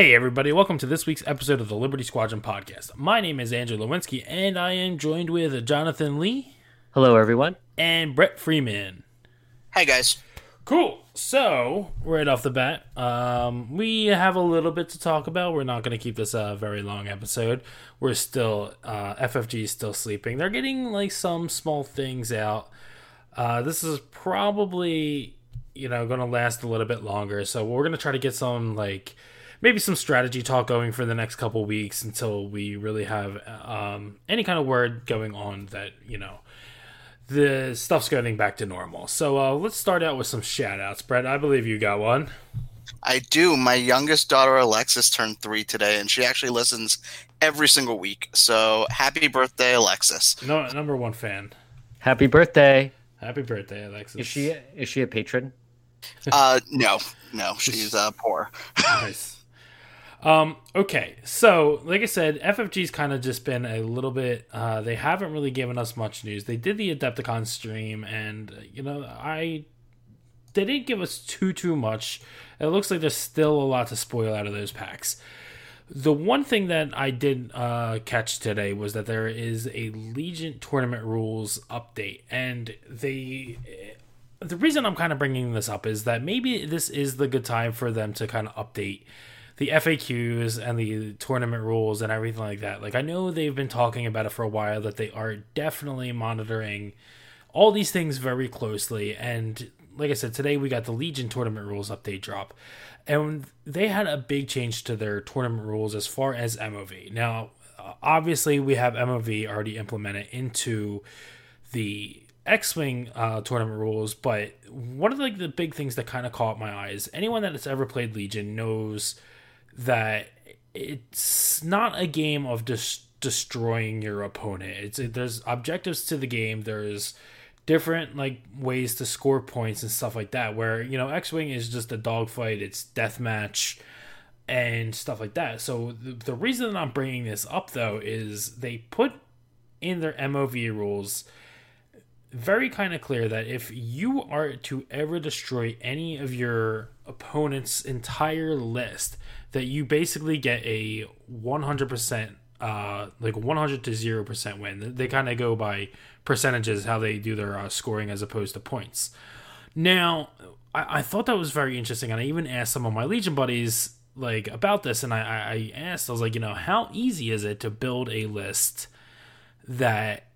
Hey, everybody, welcome to this week's episode of the Liberty Squadron podcast. My name is Andrew Lewinsky, and I am joined with Jonathan Lee Hello, everyone. and Brett Freeman. Hey guys. Cool. So, right off the bat, um, we have a little bit to talk about. We're not going to keep this a very long episode. We're still, uh, FFG is still sleeping. They're getting like some small things out. Uh, this is probably, you know, going to last a little bit longer. So, we're going to try to get some like maybe some strategy talk going for the next couple weeks until we really have um, any kind of word going on that, you know, the stuff's getting back to normal. So uh, let's start out with some shout outs. Brett, I believe you got one. I do. My youngest daughter Alexis turned three today, and she actually listens every single week. So happy birthday, Alexis. No, number one fan. Happy birthday. Happy birthday, Alexis. Is she is she a patron? Uh, no, no, she's uh, poor. nice. Um, okay, so like I said, FFG's kind of just been a little bit. Uh, they haven't really given us much news. They did the Adepticon stream, and uh, you know, I they didn't give us too too much. It looks like there's still a lot to spoil out of those packs. The one thing that I did uh, catch today was that there is a Legion tournament rules update, and they. The reason I'm kind of bringing this up is that maybe this is the good time for them to kind of update the FAQs and the tournament rules and everything like that. Like I know they've been talking about it for a while that they are definitely monitoring all these things very closely and like I said today we got the Legion tournament rules update drop and they had a big change to their tournament rules as far as MOV. Now obviously we have MOV already implemented into the X-wing uh, tournament rules, but one of like the big things that kind of caught my eyes. Anyone that has ever played Legion knows that it's not a game of just destroying your opponent. It's there's objectives to the game. There's different like ways to score points and stuff like that. Where you know X Wing is just a dogfight. It's deathmatch and stuff like that. So the, the reason I'm bringing this up though is they put in their MOV rules very kind of clear that if you are to ever destroy any of your opponent's entire list, that you basically get a 100% uh like 100 to 0% win. They kind of go by percentages how they do their uh, scoring as opposed to points. Now, I, I thought that was very interesting, and I even asked some of my Legion buddies like about this, and I, I asked, I was like, you know, how easy is it to build a list that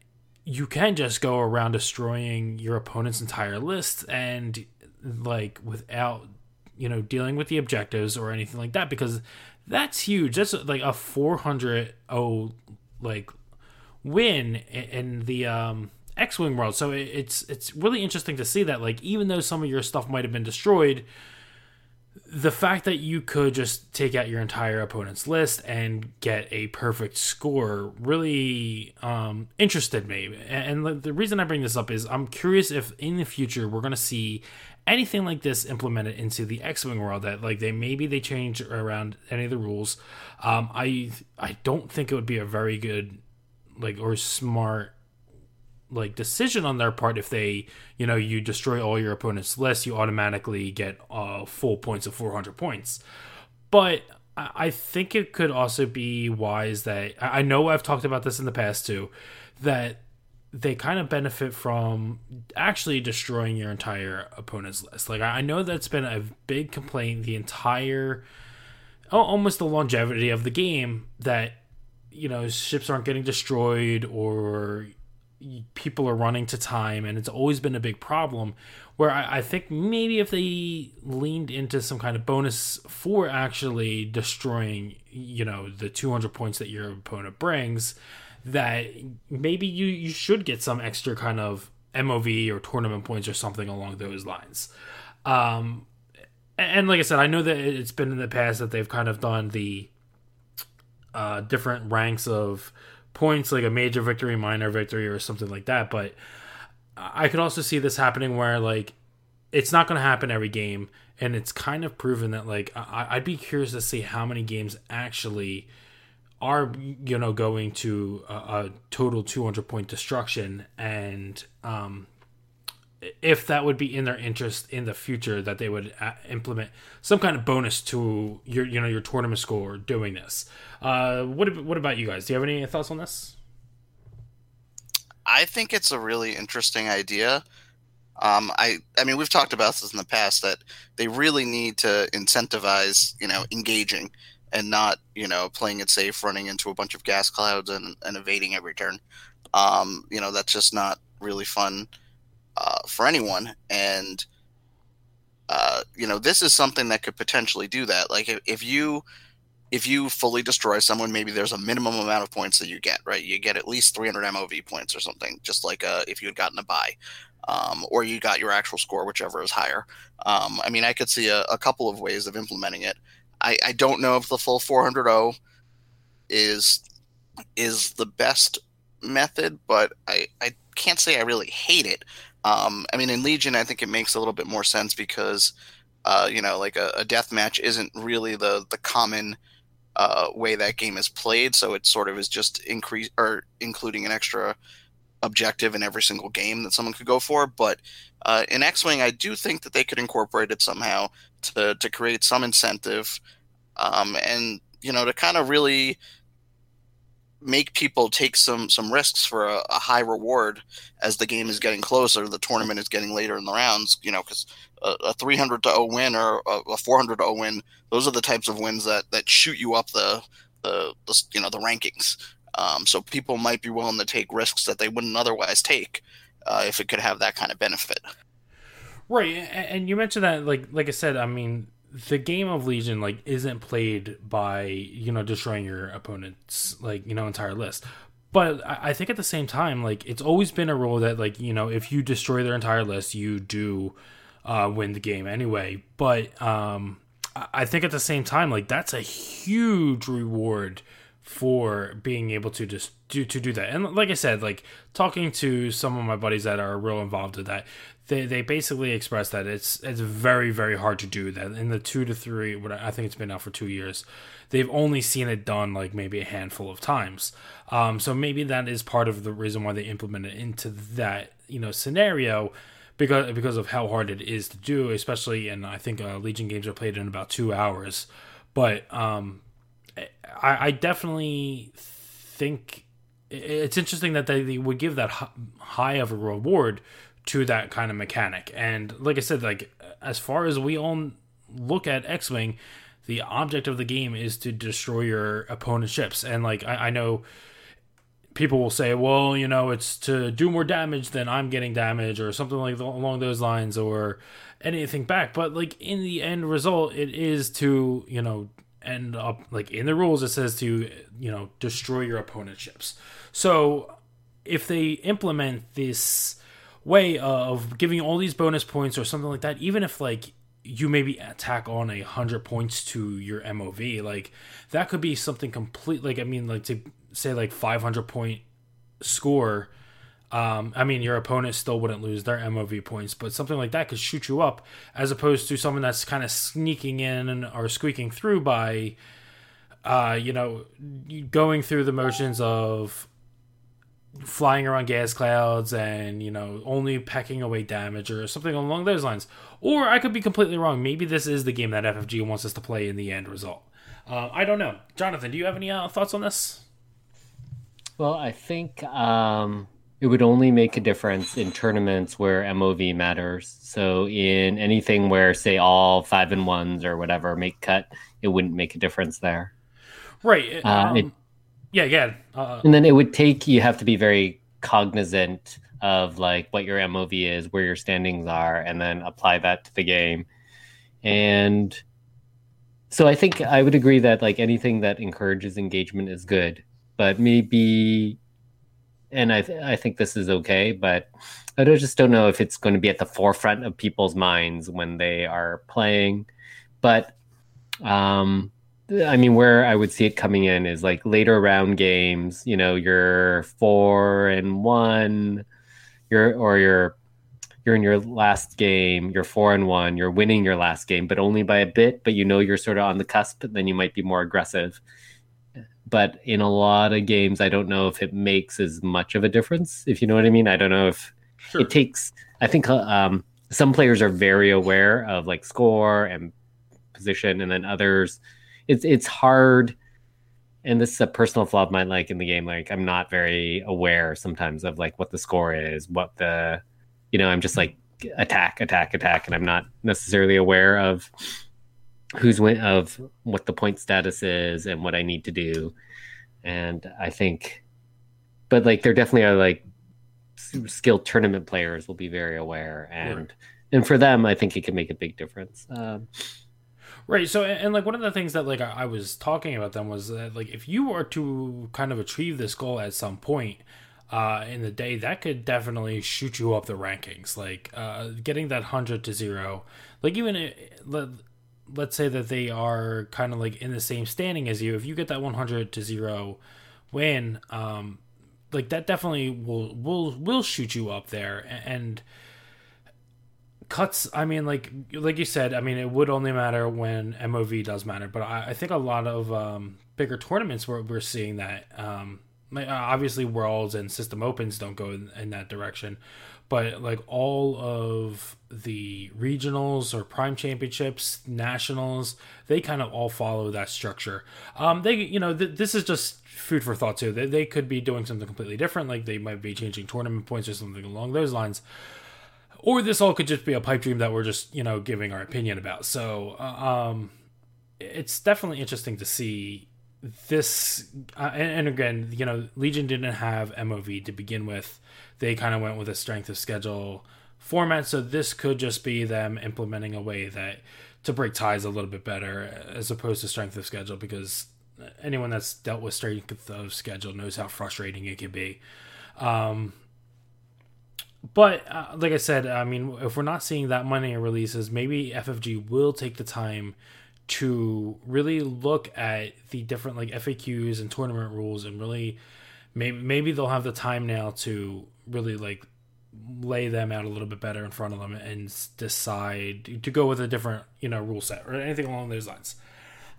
you can just go around destroying your opponent's entire list and like without you know dealing with the objectives or anything like that because that's huge that's like a 400 oh like win in the um x-wing world so it's it's really interesting to see that like even though some of your stuff might have been destroyed the fact that you could just take out your entire opponent's list and get a perfect score really um, interested me. And the reason I bring this up is I'm curious if in the future we're going to see anything like this implemented into the X-wing world. That like they maybe they change around any of the rules. Um, I I don't think it would be a very good like or smart like decision on their part if they you know you destroy all your opponent's list you automatically get uh, full points of 400 points but i think it could also be wise that i know i've talked about this in the past too that they kind of benefit from actually destroying your entire opponent's list. Like i know that's been a big complaint the entire oh, almost the longevity of the game that you know ships aren't getting destroyed or people are running to time and it's always been a big problem. Where I, I, think maybe if they leaned into some kind of bonus for actually destroying you know the 200 points that your opponent brings that maybe you you should get some extra kind of mov or tournament points or something along those lines um and like i said i know that it's been in the past that they've kind of done the uh different ranks of points, like a major victory, minor victory, or something like that. But I could also see this happening where like it's not going to happen every game, and it's kind of proven that like I- would be curious to see how many games actually are you know going to a, a total 200 point destruction and um if that would be in their interest in the future that they would uh, implement some kind of bonus to your you know your tournament score doing this. Uh, what what about you guys? Do you have any thoughts on this? I think it's a really interesting idea. Um, I I mean we've talked about this in the past that they really need to incentivize you know engaging and not you know playing it safe, running into a bunch of gas clouds and, and evading every turn. Um, you know that's just not really fun uh, for anyone. And uh, you know, this is something that could potentially do that. Like if, if you if you fully destroy someone, maybe there's a minimum amount of points that you get. Right, you get at least 300 MOV points or something, just like uh, if you had gotten a buy. Um, or you got your actual score, whichever is higher. Um, I mean, I could see a, a, couple of ways of implementing it. I, I don't know if the full 400 is is the best method, but I, I can't say I really hate it. Um, I mean, in Legion, I think it makes a little bit more sense because, uh, you know, like a, a death match isn't really the the common uh, way that game is played. So it sort of is just increase or including an extra objective in every single game that someone could go for. But uh, in X Wing, I do think that they could incorporate it somehow to to create some incentive, um, and you know, to kind of really make people take some some risks for a, a, high reward as the game is getting closer, the tournament is getting later in the rounds. You know, because a, a 300 to 0 win or a, a 400 to 0 win, those are the types of wins that that shoot you up the the, the you know the rankings. Um, so people might be willing to take risks that they wouldn't otherwise take uh, if it could have that kind of benefit. Right, and you mentioned that, like like I said, I mean, the game of Legion like isn't played by you know destroying your opponent's like you know entire list. But I think at the same time, like it's always been a rule that like you know if you destroy their entire list, you do uh, win the game anyway. But um, I think at the same time, like that's a huge reward for being able to just do to do that. And like I said, like talking to some of my buddies that are real involved in that, they they basically express that it's it's very very hard to do that in the two to three. What I think it's been out for two years, they've only seen it done like maybe a handful of times. Um, so maybe that is part of the reason why they implement it into that you know scenario. Because, because of how hard it is to do, especially, and I think uh, Legion games are played in about two hours. But um, I, I definitely think it's interesting that they would give that high of a reward to that kind of mechanic. And like I said, like as far as we all look at X Wing, the object of the game is to destroy your opponent's ships. And like I, I, know people will say, well, you know, it's to do more damage than I'm getting damage, or something like along those lines, or anything back. But like in the end result, it is to you know end up like in the rules it says to you know destroy your opponent's ships. So if they implement this way of giving all these bonus points or something like that, even if like you maybe attack on a hundred points to your MOV, like that could be something complete. Like I mean, like to say like five hundred point score. Um, I mean, your opponent still wouldn't lose their MOV points, but something like that could shoot you up, as opposed to someone that's kind of sneaking in or squeaking through by, uh, you know, going through the motions of flying around gas clouds and you know only pecking away damage or something along those lines. Or i could be completely wrong. Maybe this is the game that ffg wants us to play in the end result. Uh, i don't know. Jonathan do you have any uh, thoughts on this? Well i think um, it would only make a difference in tournaments where mov matters. So in anything where say all five and ones or whatever make cut it wouldn't make a difference there. Right. Um, it, yeah, yeah. Uh, and then it would take you have to be very cognizant of like what your MOV is, where your standings are, and then apply that to the game. And so I think I would agree that like anything that encourages engagement is good, but maybe, and I th- I think this is okay, but I just don't know if it's going to be at the forefront of people's minds when they are playing. But um, I mean, where I would see it coming in is like later round games. You know, you're four and one, you're or you're you're in your last game, you're four and one, you're winning your last game, but only by a bit. But you know you're sort of on the cusp, then you might be more aggressive. But in a lot of games, I don't know if it makes as much of a difference. If you know what I mean, I don't know if sure. it takes. I think um, some players are very aware of like score and position, and then others, it's it's hard. And this is a personal flaw of mine, like in the game. Like I'm not very aware sometimes of like what the score is, what the, you know, I'm just like attack, attack, attack, and I'm not necessarily aware of who's win of what the point status is and what I need to do. And I think, but like there definitely are like skilled tournament players will be very aware and right. and for them I think it can make a big difference. Um, Right. So, and like one of the things that like I was talking about them was that like if you were to kind of achieve this goal at some point uh, in the day, that could definitely shoot you up the rankings. Like uh, getting that hundred to zero, like even it, let, let's say that they are kind of like in the same standing as you. If you get that one hundred to zero win, um, like that definitely will will will shoot you up there and cuts i mean like like you said i mean it would only matter when mov does matter but i, I think a lot of um, bigger tournaments where we're seeing that um, obviously worlds and system opens don't go in, in, that direction but like all of the regionals or prime championships nationals they kind of all follow that structure. Um they you know th- this is just food for thought too. They, they could be doing something completely different like they might be changing tournament points or something along those lines or this all could just be a pipe dream that we're just you know giving our opinion about. So uh, um, it's definitely interesting to see this. Uh, and, and, again, you know, Legion didn't have MOV to begin with. They kind of went with a strength of schedule format. So this could just be them implementing a way that to break ties a little bit better as opposed to strength of schedule because anyone that's dealt with strength of schedule knows how frustrating it can be. Um, but uh, like I said, I mean, if we're not seeing that many releases, maybe FFG will take the time to really look at the different like FAQs and tournament rules, and really maybe maybe they'll have the time now to really like lay them out a little bit better in front of them and decide to go with a different you know rule set or anything along those lines.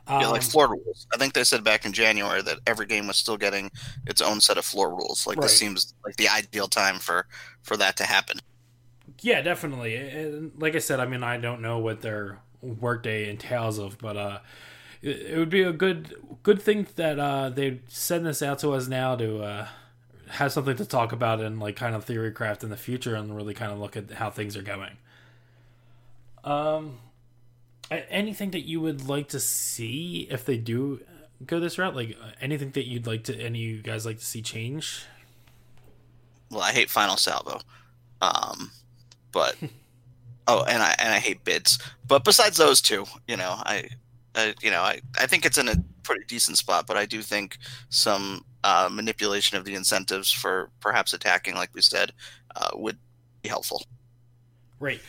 Um, yeah, like um, floor rules. I think they said back in January that every game was still getting its own set of floor rules. Like right. this seems like the ideal time for for that to happen. Yeah, definitely. And like I said, I mean, I don't know what their workday entails of, but uh, it, it would be a good good thing that uh, they send this out to us now to uh, have something to talk about and like kind of theory craft in the future and really kind of look at how things are going. Um, anything that you would like to see if they do go this route? Like uh, anything that you'd like to any you guys like to see change? Well, I hate Final Salvo, um, but oh, and I and I hate bids. But besides those two, you know, I, I you know, I I think it's in a pretty decent spot. But I do think some uh, manipulation of the incentives for perhaps attacking, like we said, uh, would be helpful. Right.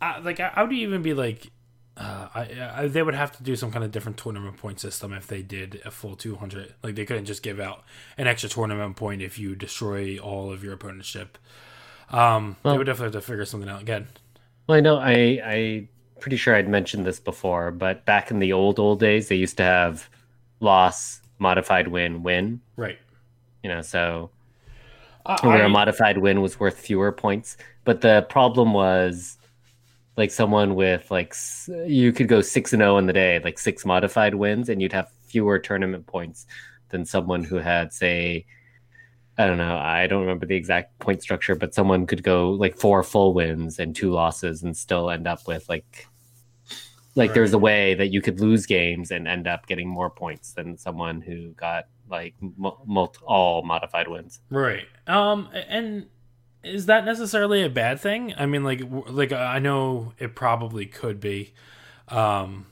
Uh, like, I, do you even be like? Uh, I, I, they would have to do some kind of different tournament point system if they did a full 200 like they couldn't just give out an extra tournament point if you destroy all of your opponent's ship. Um, well, they would definitely have to figure something out again. Well i know i i pretty sure i'd mentioned this before but back in the old old days they used to have loss modified win win. Right. You know so uh, where I, a modified win was worth fewer points. But the problem was like someone with like you could go six and zero oh in the day, like six modified wins, and you'd have fewer tournament points than someone who had say. I don't know. I don't remember the exact point structure, but someone could go like four full wins and two losses and still end up with like like right. there's a way that you could lose games and end up getting more points than someone who got like multi- all modified wins. Right. Um and is that necessarily a bad thing? I mean, like, like I know it probably could be, um,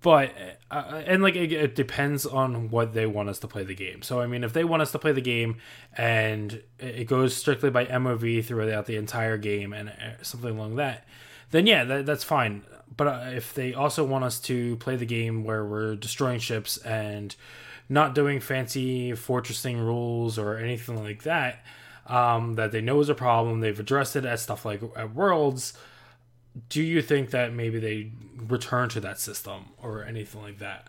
but uh, and like it, it, depends on what they want us to play the game. So I mean, if they want us to play the game and it goes strictly by MOV throughout the entire game and uh, something along that, then yeah, that, that's fine. But uh, if they also want us to play the game where we're destroying ships and not doing fancy fortressing rules or anything like that, um, that they know is a problem. They've addressed it at stuff like at Worlds. Do you think that maybe they return to that system or anything like that?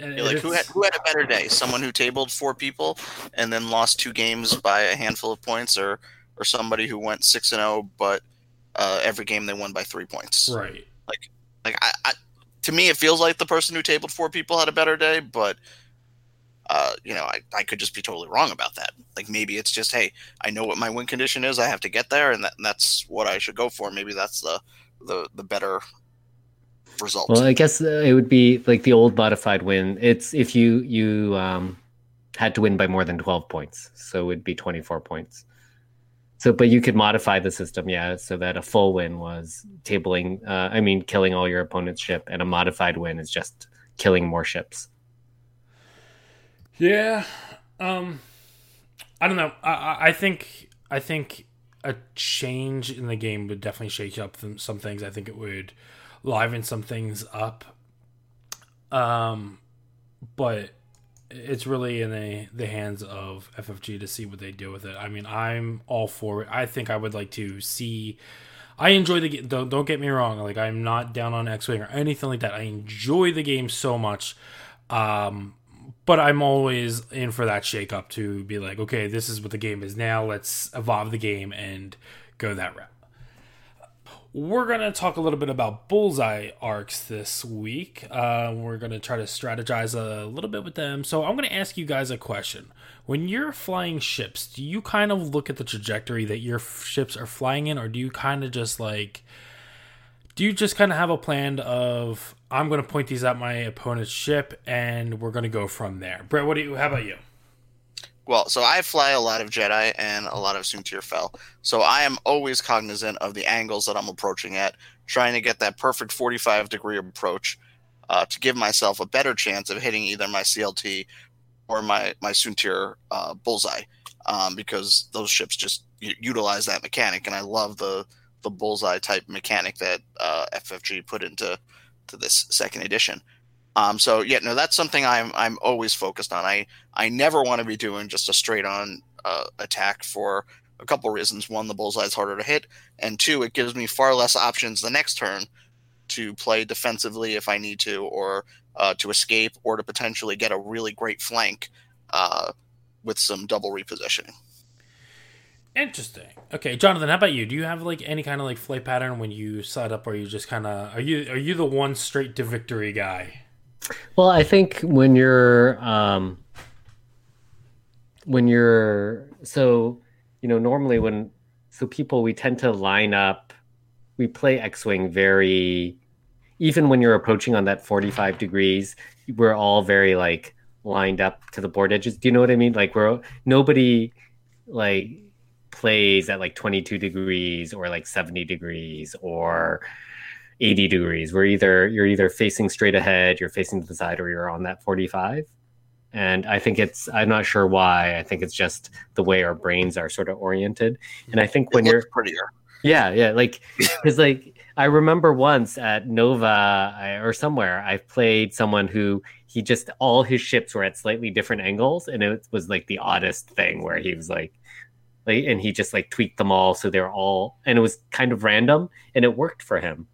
Like who had who had a better day? Someone who tabled four people and then lost two games by a handful of points, or or somebody who went six and zero, but uh, every game they won by three points. Right. Like I, I, to me, it feels like the person who tabled four people had a better day, but uh, you know, I, I could just be totally wrong about that. Like maybe it's just, hey, I know what my win condition is. I have to get there, and, that, and that's what I should go for. Maybe that's the the the better result. Well, I guess uh, it would be like the old modified win. It's if you you um, had to win by more than twelve points, so it would be twenty four points. So, but you could modify the system, yeah, so that a full win was tabling. Uh, I mean, killing all your opponent's ship, and a modified win is just killing more ships. Yeah. Um I don't know. I- I think I think a change in the game would definitely shake up some- things. I think it would liven some things up. Um but it's really in the the hands of FFG to see what they do with it. I mean, I'm all for it. I think I would like to see I enjoy the game. Don't, don't get me wrong. Like I'm not down on X-wing or anything like that. I enjoy the game so much. Um, but I'm always in for that shake up to be like, okay, this is what the game is now. Let's evolve the game and go that route. We're going to talk a little bit about bullseye arcs this week. Uh, we're going to try to strategize a little bit with them. So I'm going to ask you guys a question. When you're flying ships, do you kind of look at the trajectory that your ships are flying in, or do you kind of just like, do you just kind of have a plan of I'm going to point these at my opponent's ship and we're going to go from there? Brett, what do you? How about you? Well, so I fly a lot of Jedi and a lot of Soontir Fel, So I am always cognizant of the angles that I'm approaching at, trying to get that perfect 45 degree approach uh, to give myself a better chance of hitting either my CLT or my my Soontir uh, bullseye, um, because those ships just utilize that mechanic, and I love the the bullseye type mechanic that uh, FFG put into to this second edition. Um, so yeah, no, that's something I'm I'm always focused on. I I never want to be doing just a straight on uh, attack for a couple reasons. One, the bullseye is harder to hit, and two, it gives me far less options the next turn to play defensively if I need to, or uh, to escape, or to potentially get a really great flank uh, with some double repositioning. Interesting. Okay, Jonathan, how about you? Do you have like any kind of like flight pattern when you set up, or you just kind of are you are you the one straight to victory guy? Well, I think when you're um, when you're so you know normally when so people we tend to line up we play X-wing very even when you're approaching on that 45 degrees we're all very like lined up to the board edges. Do you know what I mean? Like we're nobody like plays at like 22 degrees or like 70 degrees or 80 degrees. We're either you're either facing straight ahead, you're facing to the side, or you're on that 45. And I think it's I'm not sure why. I think it's just the way our brains are sort of oriented. And I think when you're prettier. yeah, yeah, like because like I remember once at Nova I, or somewhere I played someone who he just all his ships were at slightly different angles, and it was like the oddest thing where he was like, like, and he just like tweaked them all so they're all, and it was kind of random, and it worked for him.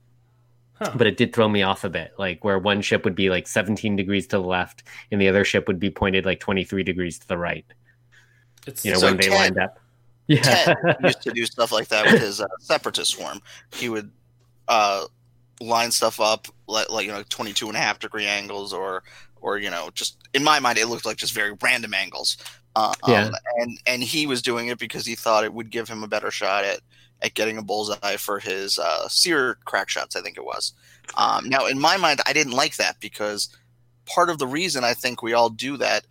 Huh. But it did throw me off a bit, like where one ship would be like 17 degrees to the left, and the other ship would be pointed like 23 degrees to the right. It's You know So when they Ted- lined up. Yeah. Ted used to do stuff like that with his uh, separatist swarm. He would uh, line stuff up like, like you know 22 and a half degree angles or or you know just in my mind it looked like just very random angles. Uh, Yeah. um, and and he was doing it because he thought it would give him a better shot at at getting a bullseye for his uh, sear crack shots. I think it was. Um, now in my mind, I didn't like that because part of the reason I think we all do that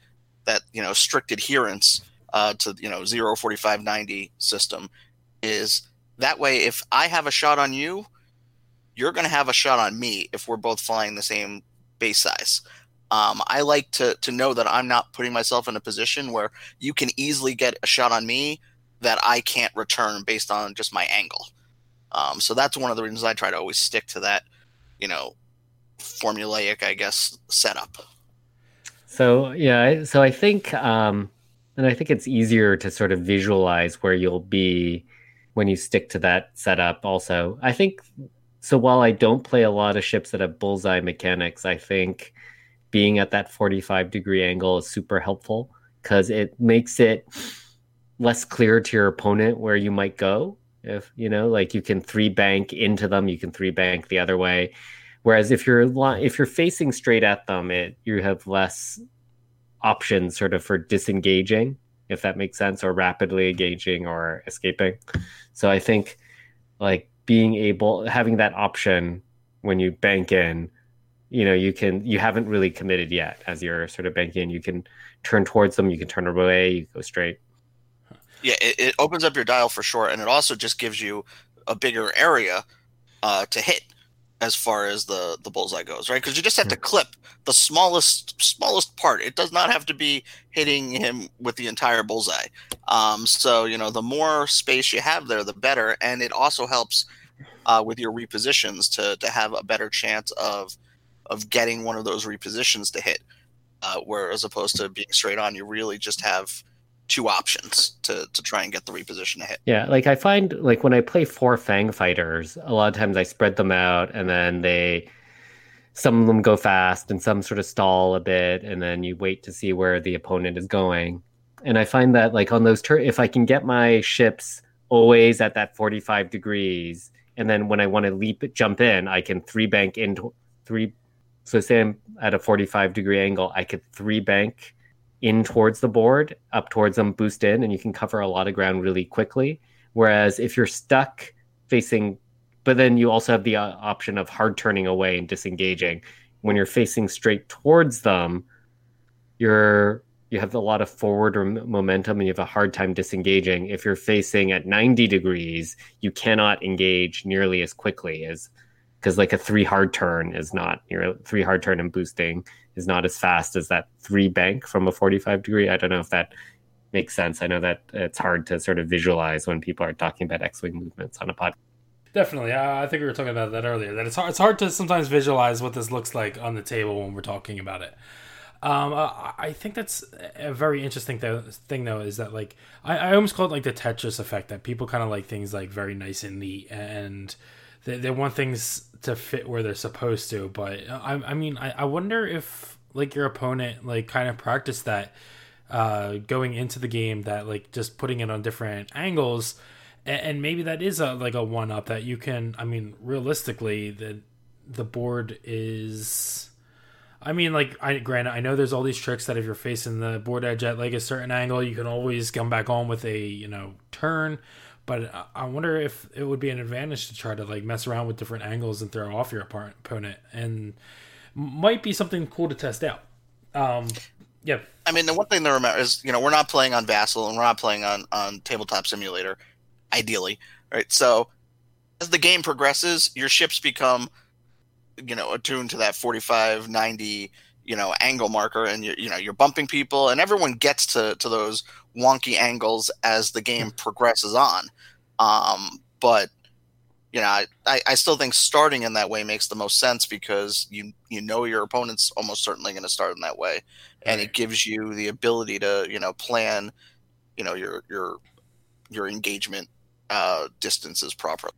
that you know strict adherence uh, to you know 0 45 90 system is that way if i have a shot on you you're going to have a shot on me if we're both flying the same base size um, i like to, to know that i'm not putting myself in a position where you can easily get a shot on me that i can't return based on just my angle um, so that's one of the reasons i try to always stick to that you know formulaic i guess setup So yeah, so I think, um, and I think it's easier to sort of visualize where you'll be when you stick to that setup. Also, I think so. While I don't play a lot of ships that have bullseye mechanics, I think being at that forty-five degree angle is super helpful because it makes it less clear to your opponent where you might go. If you know, like you can three bank into them, you can three bank the other way. Whereas if you're if you're facing straight at them, it you have less options sort of for disengaging, if that makes sense, or rapidly engaging or escaping. So I think like being able having that option when you bank in you know you can you haven't really committed yet. As you're sort of banking you can turn towards them you can turn away you go straight. Yeah it, it opens up your dial for sure and it also just gives you a bigger area uh, to hit as far as the the bullseye goes right? Because you just have to hmm. clip the smallest smallest part. It does not have to be hitting him with the entire bullseye. Um, so you know the more space you have there the better and it also helps uh, with your repositions to to have a better chance of of getting one of those repositions to hit. Uh, where as opposed to being straight on, you really just have two options to to try and get the reposition to hit. Yeah, like I find like when I play four Fang fighters, a lot of times I spread them out and then they some of them go fast and some sort of stall a bit and then you wait to see where the opponent is going. And I find that like on those tur- if I can get my ships always at that 45 degrees and then when I want to leap jump in, I can three bank into three so say I'm at a 45 degree angle, I could three bank in towards the board, up towards them, boost in, and you can cover a lot of ground really quickly. Whereas if you're stuck facing, but then you also have the uh, option of hard turning away and disengaging. When you're facing straight towards them, you're you have a lot of forward momentum and you have a hard time disengaging. If you're facing at 90 degrees, you cannot engage nearly as quickly as because like a three hard turn is not you know three hard turn and boosting is not as fast as that three bank from a 45 degree. I don't know if that makes sense. I know that it's hard to sort of visualize when people are talking about x-wing movements on a pod. Definitely. I think we were talking about that earlier that it's hard, it's hard to sometimes visualize what this looks like on the table when we're talking about it. Um, I think that's a very interesting th- thing, though, is that like I, I almost call it like the Tetris effect that people kind of like things like very nice and neat, and they, they want things to fit where they're supposed to. But I, I mean, I, I wonder if like your opponent like kind of practiced that uh, going into the game, that like just putting it on different angles, and, and maybe that is a like a one up that you can. I mean, realistically, the the board is. I mean, like, I granted, I know there's all these tricks that if you're facing the board edge at like a certain angle, you can always come back on with a you know turn. But I wonder if it would be an advantage to try to like mess around with different angles and throw off your opponent, and might be something cool to test out. Um, yeah. I mean, the one thing to remember is you know we're not playing on Vassal and we're not playing on on Tabletop Simulator, ideally, right? So as the game progresses, your ships become you know attuned to that 45 90 you know angle marker and you you know you're bumping people and everyone gets to to those wonky angles as the game progresses on. Um, but you know I, I still think starting in that way makes the most sense because you you know your opponent's almost certainly going to start in that way. And right. it gives you the ability to you know plan you know your your your engagement uh, distances properly.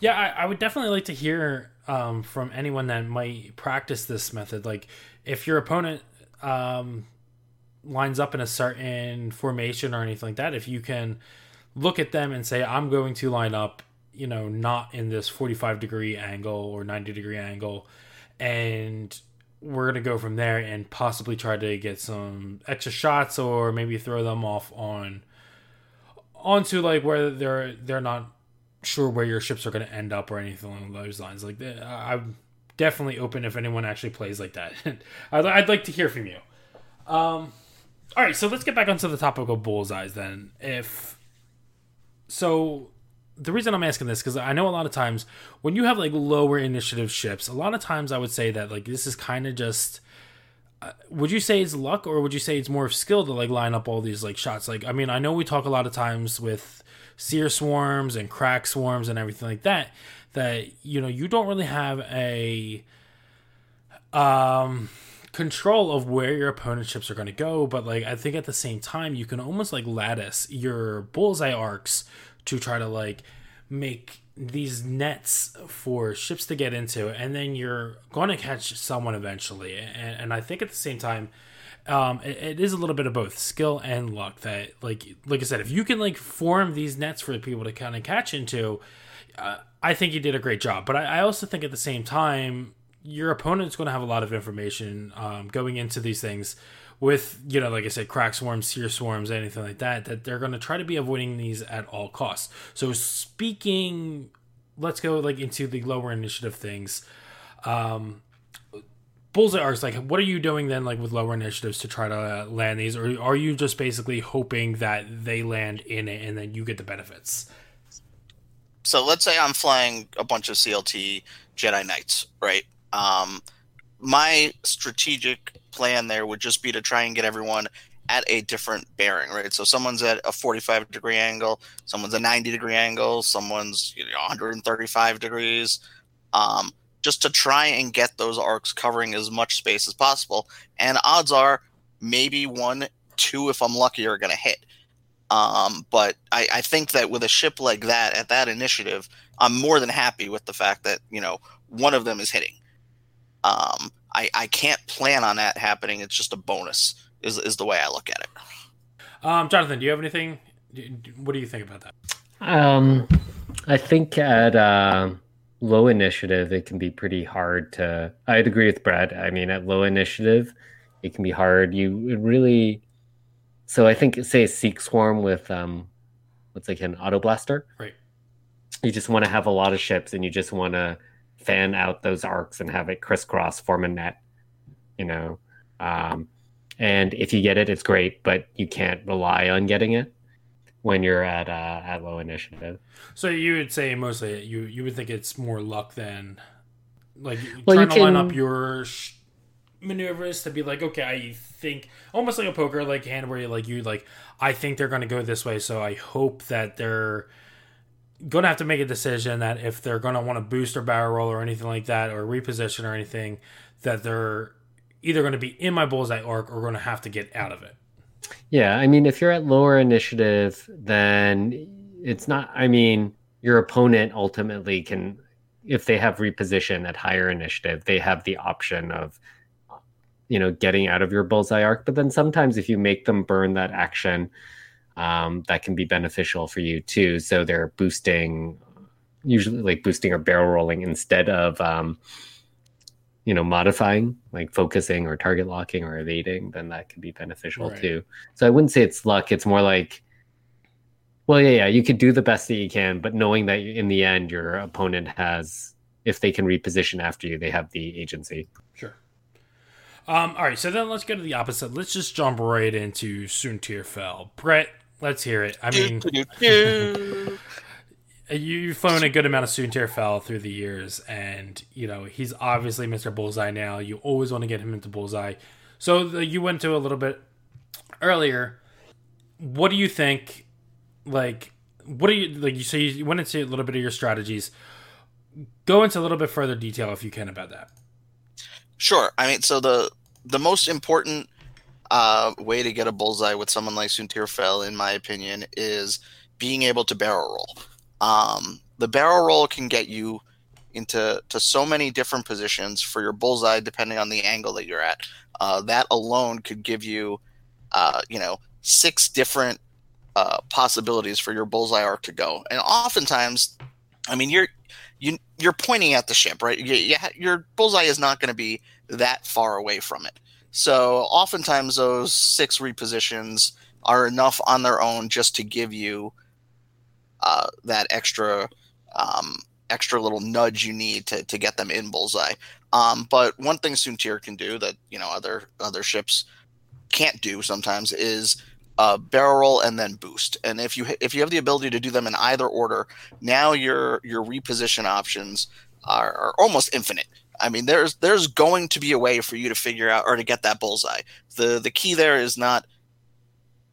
Yeah I, I would definitely like to hear um, from anyone that might practice this method. Like if your opponent um, lines up in a certain formation or anything like that, if you can look at them and say, I'm going to line up, you know, not in this 45 degree angle or 90 degree angle, and we're going to go from there and possibly try to get some extra shots or maybe throw them off on onto like where they're they're not sure where your ships are going to end up or anything along those lines like i'm definitely open if anyone actually plays like that. I'd, I'd, like to hear from you. Um, all right, so let's get back onto the topic of bullseyes then. If so, the reason I'm asking this because I know a lot of times when you have like lower initiative ships, a lot of times I would say that like this is kind of just. Uh, would you say it's luck or would you say it's more of skill to like line up all these like shots? Like, I mean, I know we talk a lot of times with seer swarms and crack swarms and everything like that that you know you don't really have a um control of where your opponent's ships are going to go but like i think at the same time you can almost like lattice your bullseye arcs to try to like make these nets for ships to get into and then you're going to catch someone eventually and, and i think at the same time um, it, it is a little bit of both skill and luck. That like like I said, if you can like form these nets for people to kind of catch into, uh, I think you did a great job. But I, I also think at the same time, your opponent's going to have a lot of information um, going into these things with you know like i said crack swarms seer swarms anything like that that they're going to try to be avoiding these at all costs. So speaking let's go like into the lower initiative things. Um bullseye arcs like what are you doing then like with lower initiatives to try to land these? Or are you just basically hoping that they land in it and then you get the benefits? So let's say i'm flying a bunch of clt jedi knights right um my strategic plan there would just be to try and get everyone at a different bearing, right? So someone's at a 45 degree angle, someone's a 90 degree angle, someone's you know 135 degrees, um, just to try and get those arcs covering as much space as possible. And odds are maybe one, two, if I'm lucky, are going to hit. Um, but I, I think that with a ship like that at that initiative, I'm more than happy with the fact that you know one of them is hitting. Um, I, I can't plan on that happening. It's just a bonus, is, is the way I look at it. Um, Jonathan, do you have anything? What do you think about that? Um, I think at uh, low initiative, it can be pretty hard to. I'd agree with Brad. I mean, at low initiative, it can be hard. You really. So I think, say, a Seek Swarm with um, what's like an auto blaster. Right. You just want to have a lot of ships, and you just want to fan out those arcs and have it crisscross form a net you know um, and if you get it it's great but you can't rely on getting it when you're at uh, at low initiative. So you would say mostly you you would think it's more luck than like well, trying to can... line up your sh- maneuvers to be like okay i think almost like a poker like hand where you like you like i think they're going to go this way so i hope that they're going to have to make a decision that if they're going to want to boost or barrel roll or anything like that or reposition or anything, that they're either going to be in my bullseye arc or going to have to get out of it. Yeah, I mean, if you're at lower initiative, then it's not. I mean, your opponent ultimately can, if they have reposition at higher initiative, they have the option of, you know, getting out of your bullseye arc. But then sometimes if you make them burn that action, um, that can be beneficial for you too. So they're boosting, usually like boosting or barrel rolling instead of, um, you know, modifying, like focusing or target locking or evading, then that can be beneficial right. too. So I wouldn't say it's luck. It's more like, well, yeah, yeah, you could do the best that you can, but knowing that in the end your opponent has, if they can reposition after you, they have the agency. Sure. Um, all right, so then let's go to the opposite. Let's just jump right into Soontir Fel. Brett, Let's hear it. I mean, you've flown a good amount of Soontir Fel through the years, and you know he's obviously Mr. Bullseye now. You always want to get him into Bullseye. So the, you went to a little bit earlier. What do you think? Like, what do you like? You say you went into a little bit of your strategies. Go into a little bit further detail if you can about that. Sure. I mean, so the the most important uh, way to get a bullseye with someone like Soontir Fel, in my opinion, is being able to barrel roll. Um, the barrel roll can get you into to so many different positions for your bullseye, depending on the angle that you're at. Uh, that alone could give you, uh, you know, six different uh, possibilities for your bullseye arc to go. And oftentimes, I mean, you're you you're pointing at the ship, right? You, you ha- your bullseye is not going to be that far away from it. So oftentimes those six repositions are enough on their own just to give you uh, that extra um, extra little nudge you need to, to get them in bullseye. Um, but one thing Soontir can do that you know other other ships can't do sometimes is uh, barrel roll and then boost. And if you if you have the ability to do them in either order, now your your reposition options are, are almost infinite. I mean, there's there's going to be a way for you to figure out or to get that bullseye. The the key there is not,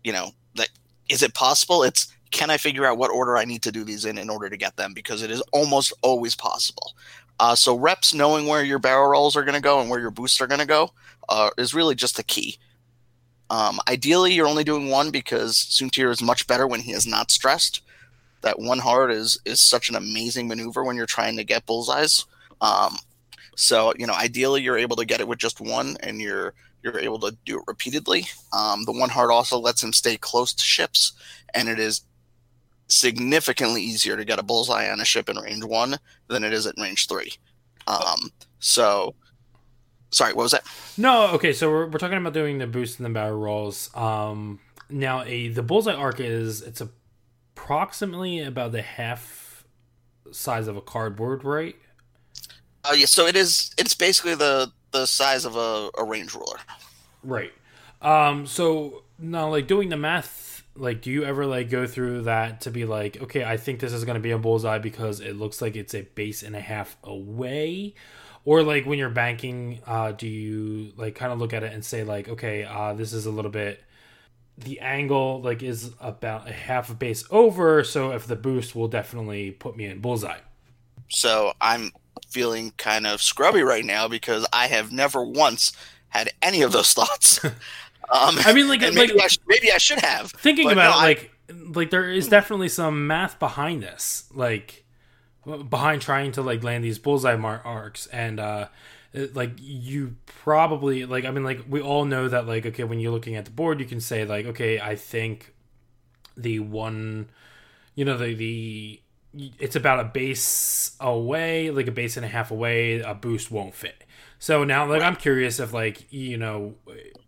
you know, that is it possible? It's can I figure out what order I need to do these in in order to get them because it is almost always possible. Uh, so reps knowing where your barrel rolls are going to go and where your boosts are going to go uh, is really just the key. Um, ideally, you're only doing one because Soontir is much better when he is not stressed. That one hard is is such an amazing maneuver when you're trying to get bullseyes. Um, so, you know, ideally you're able to get it with just one and you're you're able to do it repeatedly. Um, the one heart also lets him stay close to ships, and it is significantly easier to get a bullseye on a ship in range one than it is at range three. Um, so, sorry, what was that? No, okay. So we're, we're talking about doing the boost and the barrel rolls. Um, now a the bullseye arc is it's approximately about the half size of a cardboard, right? Oh yeah, so it is. It's basically the the size of a, a range ruler. Right. Um. So now, like doing the math, like, do you ever like go through that to be like, okay, I think this is going to be a bullseye because it looks like it's a base and a half away, or like when you're banking, uh, do you like kind of look at it and say like, okay, uh, this is a little bit. The angle like is about a half a base over, so if the boost will definitely put me in bullseye. So I'm feeling kind of scrubby right now because I have never once had any of those thoughts. Um, I mean, like, maybe, like I sh- maybe I should have. thinking about no, it, I- like, like there is definitely some math behind this, like behind trying to like land these bullseye mar- arcs, and uh, like you probably like, I mean, like we all know that, like, okay, when you're looking at the board, you can say like, okay, I think the one, you know, the the it's about a base away, like a base and a half away, a boost won't fit. So now, like, I'm curious if, like, you know,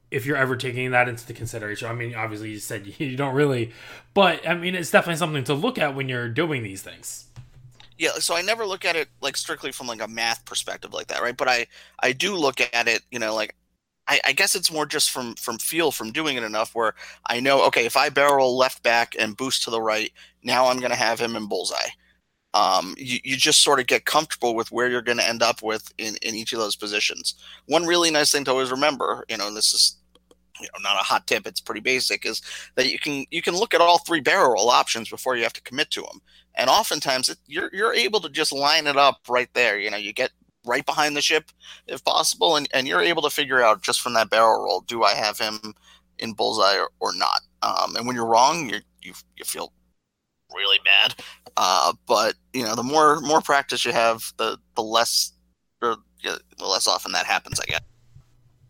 if you're ever taking that into the consideration. I mean, obviously, you said you don't really, but I mean, it's definitely something to look at when you're doing these things. yeah so i never look at it like strictly from like a math perspective like that right but i i do look at it you know like I, I guess it's more just from from feel from doing it enough where i know okay if i barrel left back and boost to the right now i'm going to have him in bullseye. Um, you, you just sort of get comfortable with where you're going to end up with in, in each of those positions. One really nice thing to always remember you know and this is you know not a hot tip it's pretty basic is that you can you can look at all three barrel options before you have to commit to them and oftentimes it, you're you're able to just line it up right there you know you get right behind the ship if possible and, and you're able to figure out just from that barrel roll do i have him in bullseye or, or not um, and when you're wrong you you you feel really bad uh, but you know the more more practice you have the the less or, the less often that happens i guess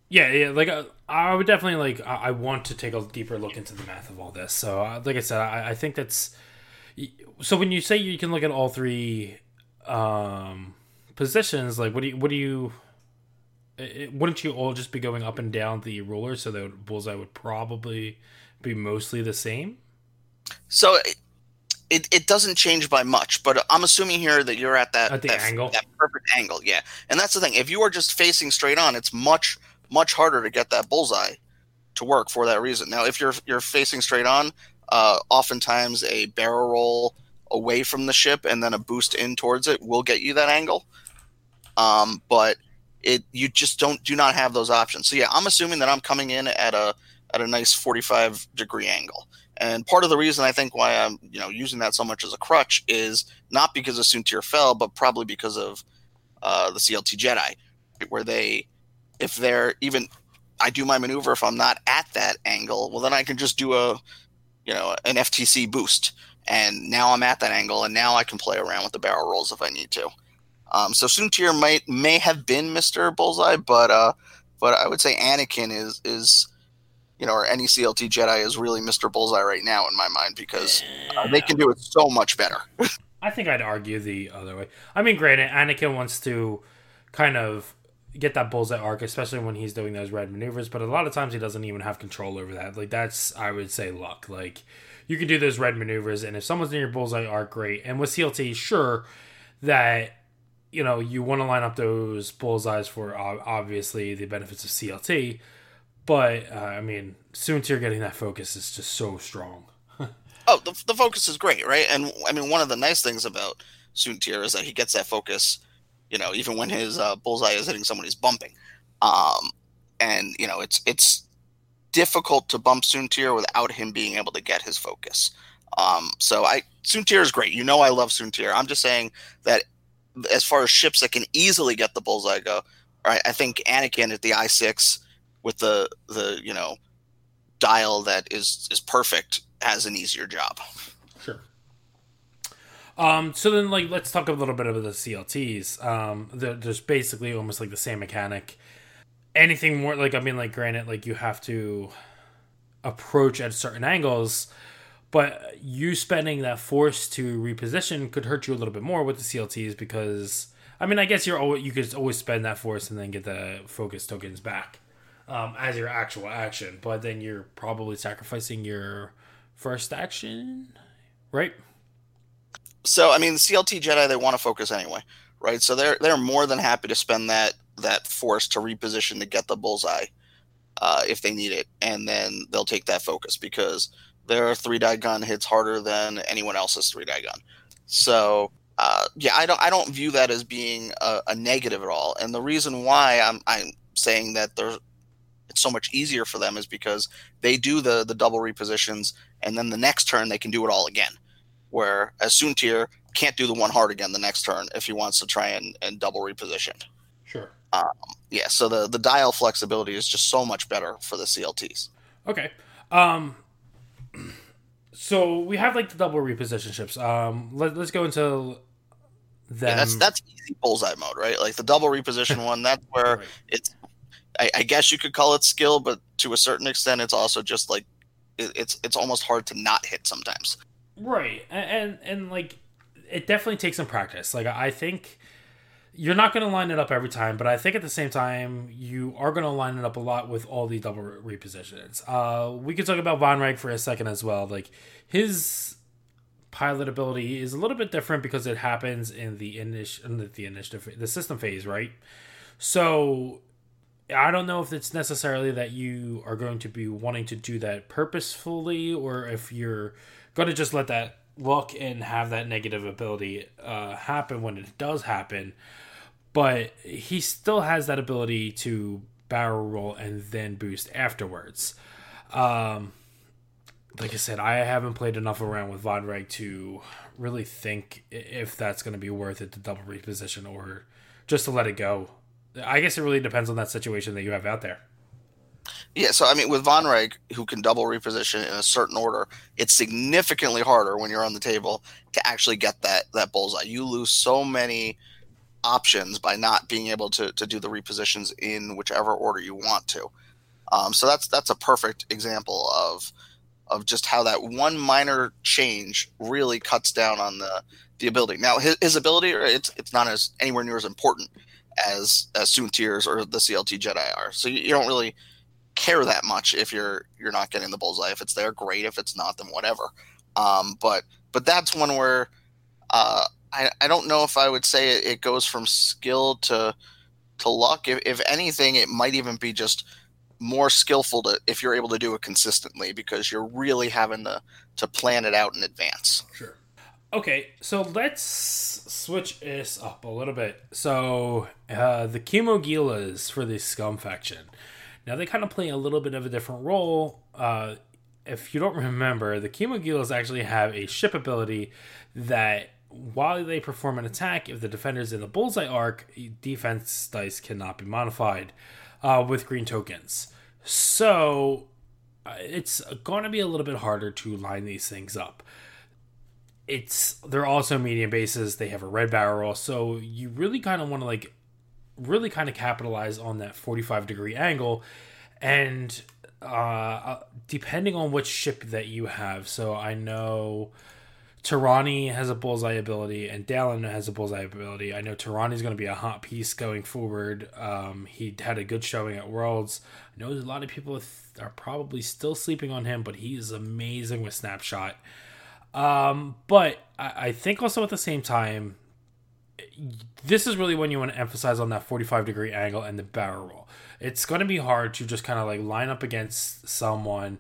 Yeah, yeah. Like uh, I would definitely like. I, I want to take a deeper look into the math of all this. So, uh, like I said, I, I think that's. So when you say you can look at all three um, positions, like what do you what do you? It, wouldn't you all just be going up and down the ruler so that bullseye would probably be mostly the same? So it, it, it doesn't change by much, but I'm assuming here that you're at that At the that, angle? that perfect angle, yeah. And that's the thing. If you are just facing straight on, it's much much harder to get that bullseye to work for that reason. Now, if you're you're facing straight on, uh, oftentimes a barrel roll away from the ship and then a boost in towards it will get you that angle. Um, but it you just don't do not have those options. So yeah, I'm assuming that I'm coming in at a at a nice 45 degree angle. And part of the reason I think why I'm you know using that so much as a crutch is not because of Soontir Fel, but probably because of uh, the CLT Jedi, where they if they're even I do my maneuver if I'm not at that angle, well then I can just do a you know an FTC boost, and now I'm at that angle, and now I can play around with the barrel rolls if I need to. Um, so Soontir might may have been Mister Bullseye, but uh, but I would say Anakin is is you know or any CLT Jedi is really Mister Bullseye right now in my mind because uh, they can do it so much better. I think I'd argue the other way. I mean, granted, Anakin wants to kind of get that bullseye arc, especially when he's doing those red maneuvers. But a lot of times he doesn't even have control over that. Like that's, I would say, luck. Like you can do those red maneuvers, and if someone's in your bullseye arc, great. And with CLT, sure that you know you want to line up those bullseyes for obviously the benefits of CLT. But uh, I mean, Soontir getting that focus is just so strong. Oh, the, the focus is great, right? And I mean, one of the nice things about Soontir is that he gets that focus, you know, even when his uh, bullseye is hitting someone he's bumping. Um, and you know, it's it's difficult to bump Soontir without him being able to get his focus. Um, so I Soontir is great. You know, I love Soontir. I'm just saying that as far as ships that can easily get the bullseye go, right? I think Anakin at the I6 with the the you know dial that is is perfect has an easier job. Sure. Um, so then, like, let's talk a little bit about the CLTs. Um, there- there's basically almost like the same mechanic. anything more like I mean, like granted, like you have to approach at certain angles, but you spending that force to reposition could hurt you a little bit more with the CLTs because I mean, I guess you're always you could always spend that force and then get the focus tokens back um, as your actual action, but then you're probably sacrificing your first action, right? So I mean, CLT Jedi they want to focus anyway, right? So they're they're more than happy to spend that that force to reposition to get the bullseye uh, if they need it, and then they'll take that focus because their three die gun hits harder than anyone else's three die gun. So uh, yeah, I don't I don't view that as being a, a, negative at all. And the reason why I'm I'm saying that they're it's so much easier for them is because they do the the double repositions, and then the next turn they can do it all again. Where as Soontir can't do the one hard again the next turn if he wants to try and, and double reposition. Sure. Um, yeah, so the the dial flexibility is just so much better for the CLTs. Okay. Um so we have like the double reposition ships. Um let, us go into them. Yeah, that's that's easy bullseye mode, right? Like the double reposition one, that's where right. it's I, I, guess you could call it skill, but to a certain extent it's also just like it, it's it's almost hard to not hit sometimes. Right. And, and and like it definitely takes some practice. Like I think you're not going to line it up every time, but I think at the same time you are going to line it up a lot with all the double repositions. Uh, we could talk about Vonreg for a second as well. Like his pilot ability is a little bit different because it happens in the initial, the initiative, the system phase, right? So I don't know if it's necessarily that you are going to be wanting to do that purposefully, or if you're going to just let that look and have that negative ability uh, happen when it does happen. But he still has that ability to barrel roll and then boost afterwards. Um, like I said, I haven't played enough around with Vonreg to really think if that's going to be worth it to double reposition or just to let it go. I guess it really depends on that situation that you have out there. Yeah, so I mean, with Vonreg, who can double reposition in a certain order, it's significantly harder when you're on the table to actually get that that bullseye. You lose so many options by not being able to to do the repositions in whichever order you want to. Um, so that's that's a perfect example of of just how that one minor change really cuts down on the the ability. Now his, his ability, it's it's not as anywhere near as important as as tears or the CLT Jedi are. So you, you don't really care that much if you're you're not getting the bullseye. If it's there, great. If it's not, then whatever. Um, but but that's one where uh, I I don't know if I would say it, it goes from skill to to luck. If, if anything, it might even be just more skillful to if you're able to do it consistently because you're really having to to plan it out in advance. Sure. Okay, so let's switch this up a little bit. So uh, the Kimogilas for the Scum faction. Now they kind of play a little bit of a different role. Uh, if you don't remember, the Kimogilas actually have a ship ability that while they perform an attack, if the defender's in the bullseye arc, defense dice cannot be modified uh, with green tokens. So uh, it's going to be a little bit harder to line these things up. It's they're also medium bases. They have a red barrel, so you really kind of want to like really kind of capitalize on that 45 degree angle and uh, uh, depending on which ship that you have so i know Torani has a bullseye ability and Dalan has a bullseye ability. I know Torani's going to be a hot piece going forward. Um, he had a good showing at Worlds. I know a lot of people are probably still sleeping on him, but he is amazing with Snapshot. Um, but I, I think also at the same time, this is really when you want to emphasize on that 45 degree angle and the barrel roll. It's going to be hard to just kind of like line up against someone,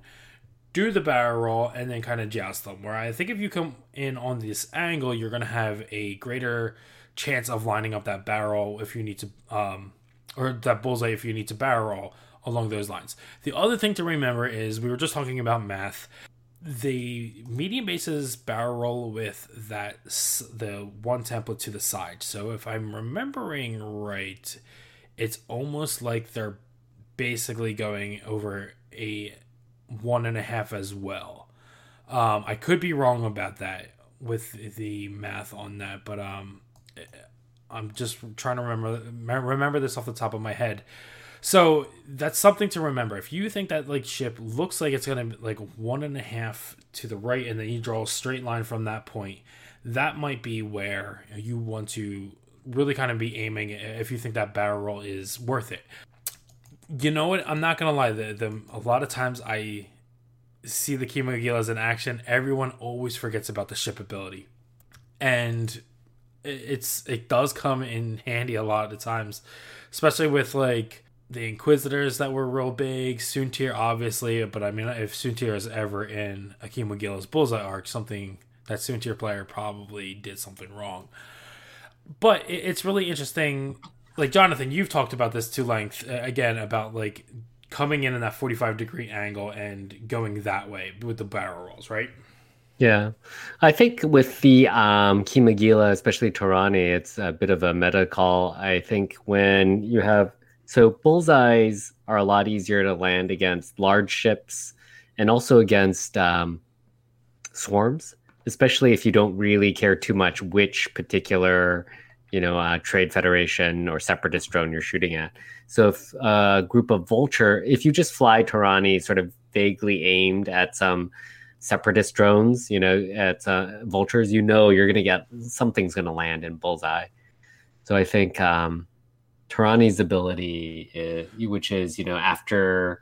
do the barrel roll, and then kind of joust them. Where I think if you come in on this angle, you're going to have a greater chance of lining up that barrel if you need to, um, or that bullseye if you need to barrel roll along those lines. The other thing to remember is we were just talking about math the medium bases barrel roll with that the one template to the side. So if I'm remembering right, it's almost like they're basically going over a one and a half as well. Um, I could be wrong about that with the math on that, but um, I'm just trying to remember remember this off the top of my head. So that's something to remember. If you think that like ship looks like it's gonna like one and a half to the right, and then you draw a straight line from that point, that might be where you want to really kind of be aiming if you think that barrel roll is worth it. You know what? I'm not gonna lie. The, the a lot of times I see the Kimogilas in action, everyone always forgets about the ship ability, and it's it does come in handy a lot of times, especially with like the Inquisitors that were real big, Soontir obviously, but I mean if Soontir is ever in a Kimogila's bullseye arc, something that Soontir player probably did something wrong. But it's really interesting. Like Jonathan, you've talked about this to length again about like coming in in that 45 degree angle and going that way with the barrel rolls, right? Yeah. I think with the um, Kimogila, especially Torani, it's a bit of a meta call. I think when you have so bullseyes are a lot easier to land against large ships and also against um, swarms, especially if you don't really care too much which particular you know, uh, Trade Federation or Separatist drone you're shooting at. So if a group of Vulture, if you just fly Torani sort of vaguely aimed at some Separatist drones, you know, at uh, Vultures, you know you're going to get something's going to land in Bullseye. So I think um, Torani's ability, is, which is, you know, after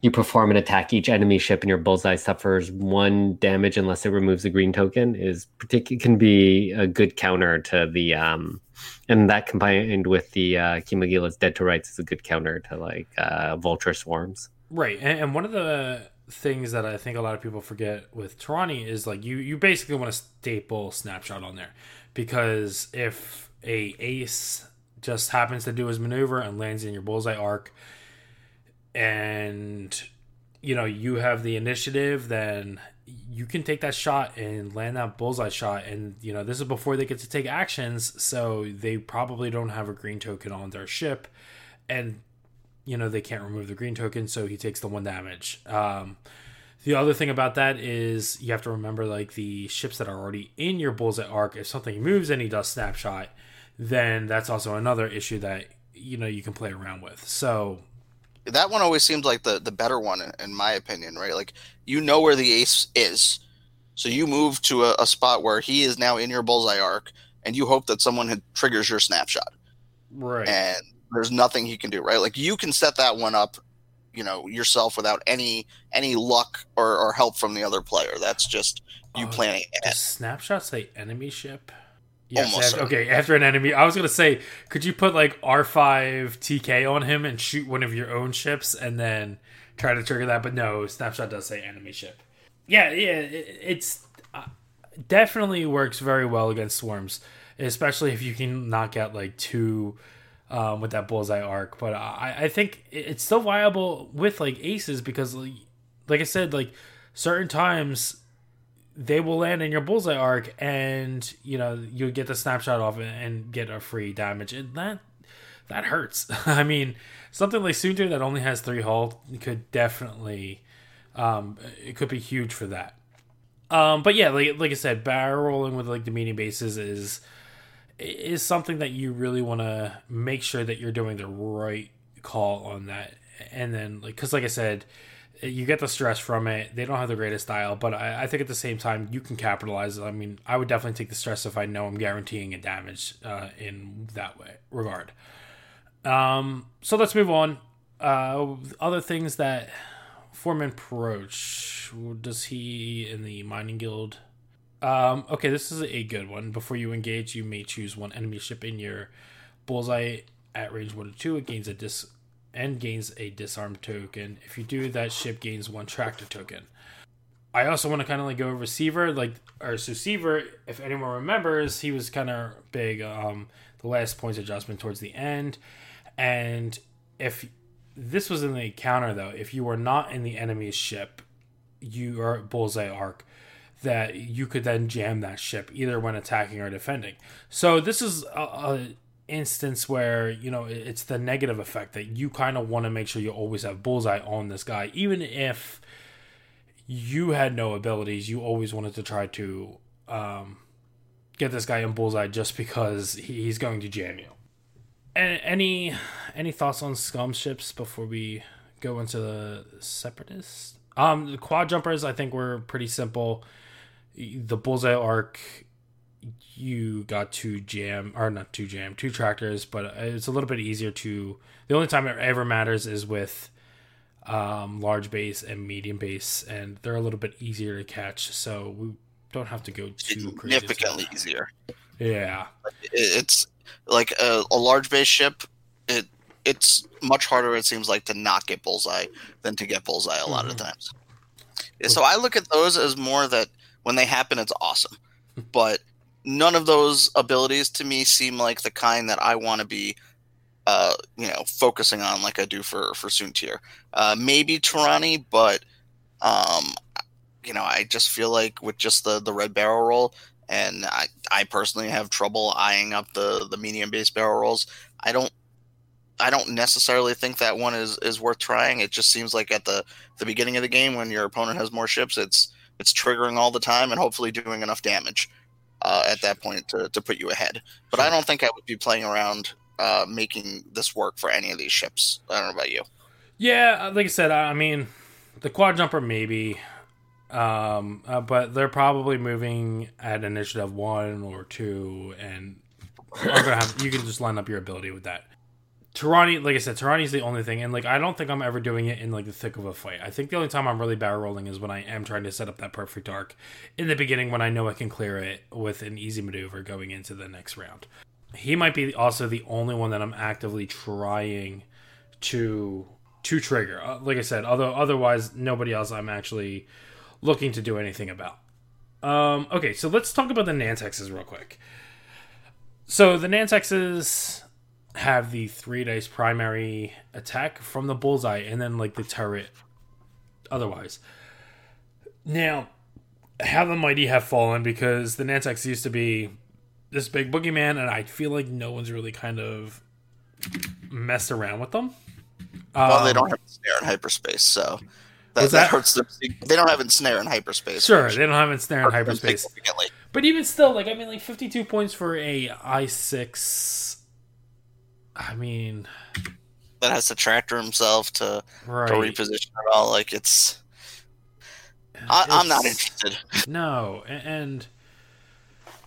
you perform an attack, each enemy ship in your bullseye suffers one damage unless it removes a green token. Is particular can be a good counter to the um, and that combined with the uh, Kimogila's Dead to Rights is a good counter to like uh, Vulture swarms. Right, and, and one of the things that I think a lot of people forget with Torani is like you you basically want to staple snapshot on there because if a ace just happens to do his maneuver and lands in your bullseye arc. And you know you have the initiative then you can take that shot and land that bullseye shot. And you know this is before they get to take actions so they probably don't have a green token on their ship. And you know they can't remove the green token so he takes the one damage. Um, the other thing about that is you have to remember like the ships that are already in your bullseye arc if something moves and he does snapshot then that's also another issue that you know you can play around with so that one always seems like the the better one in my opinion, right? Like you know where the ace is, so you move to a, a spot where he is now in your bullseye arc, and you hope that someone had, triggers your snapshot, right? And there's nothing he can do, right? Like you can set that one up, you know, yourself without any any luck or, or help from the other player. That's just you oh, planning. Does snapshot say enemy ship? Yes. After, okay. After an enemy, I was gonna say, could you put like R five TK on him and shoot one of your own ships and then try to trigger that? But no, snapshot does say enemy ship. Yeah, yeah, it, it's uh, definitely works very well against swarms, especially if you can knock out like two um, with that bullseye arc. But I, I think it's still viable with like aces because, like, like I said, like certain times they will land in your bullseye arc and you know you get the snapshot off and get a free damage. And that that hurts. I mean something like Soontir that only has three hull could definitely um it could be huge for that. Um but yeah like like i said barrel rolling with like the medium bases is is something that you really want to make sure that you're doing the right call on that. And then like because like i said you get the stress from it. They don't have the greatest style, but I, I, think at the same time you can capitalize. I mean, I would definitely take the stress if I know I'm guaranteeing a damage uh, in that way regard. Um, so let's move on. Uh, other things that Foreman Proach does he in the mining guild? Um, okay, this is a good one. Before you engage, you may choose one enemy ship in your bullseye at range one to two. It gains a dis and gains a disarm token. If you do, that ship gains one tractor token. I also want to kind of like go over Seevor, like or so Seevor. If anyone remembers, he was kind of big. Um, the last points adjustment towards the end, and if this was in the counter though, if you were not in the enemy's ship, you are bullseye arc that you could then jam that ship either when attacking or defending. So this is a, a instance where you know it's the negative effect that you kind of want to make sure you always have bullseye on this guy even if you had no abilities you always wanted to try to um, get this guy in bullseye just because he's going to jam you any any thoughts on scum ships before we go into the separatists? Um, the quad jumpers I think were pretty simple. The bullseye arc, you got two jam or not two jam, two tractors, but it's a little bit easier to. The only time it ever matters is with um, large base and medium base, and they're a little bit easier to catch. So we don't have to go too significantly easier. Yeah, it's like a, a large base ship. It it's much harder. It seems like to not get bullseye than to get bullseye a lot mm-hmm. of times. So I look at those as more that when they happen, it's awesome, but none of those abilities to me seem like the kind that I want to be uh, you know, focusing on like I do for for Soontir. Uh, maybe Torani, but um, you know, I just feel like with just the the red barrel roll, and I I personally have trouble eyeing up the the medium base barrel rolls. I don't I don't necessarily think that one is is worth trying. It just seems like at the the beginning of the game when your opponent has more ships, it's it's triggering all the time and hopefully doing enough damage uh, at that point to, to put you ahead. But I don't think I would be playing around uh, making this work for any of these ships. I don't know about you. Yeah, like I said, I mean, the quad jumper maybe, um, uh, but they're probably moving at initiative one or two, and have you can just line up your ability with that. Torani, like I said, is the only thing, and like I don't think I'm ever doing it in like the thick of a fight. I think the only time I'm really barrel rolling is when I am trying to set up that perfect arc in the beginning when I know I can clear it with an easy maneuver going into the next round he might be also the only one that I'm actively trying to to trigger. Uh, like I said, although otherwise nobody else I'm actually looking to do anything about. Um, okay, so let's talk about the Nantexes real quick. So the Nantexes have the three dice primary attack from the bullseye, and then like the turret. Otherwise, now how the mighty have fallen because the Nantex used to be this big boogeyman, and I feel like no one's really kind of messed around with them. Well, um, they don't have snare in hyperspace, so that, that? that, hurts them. They don't have snare in hyperspace. Sure, they don't have snare in hyperspace. But even still, like I mean, like fifty-two points for a I six. I mean, that has to tractor himself to, right. to reposition it all. Like it's, I, am not interested. No, and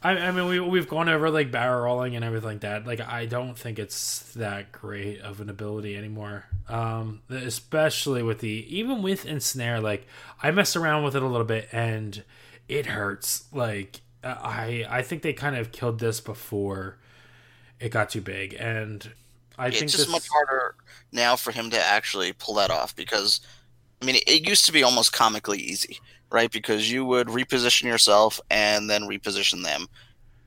I, I mean, we we've gone over like barrel rolling and everything like that. Like, I don't think it's that great of an ability anymore. Um, especially with the even with ensnare. Like, I messed around with it a little bit and it hurts. Like, I I think they kind of killed this before it got too big, and I it's think just this... much harder now for him to actually pull that off because I mean, it used to be almost comically easy right? Because you would reposition yourself and then reposition them.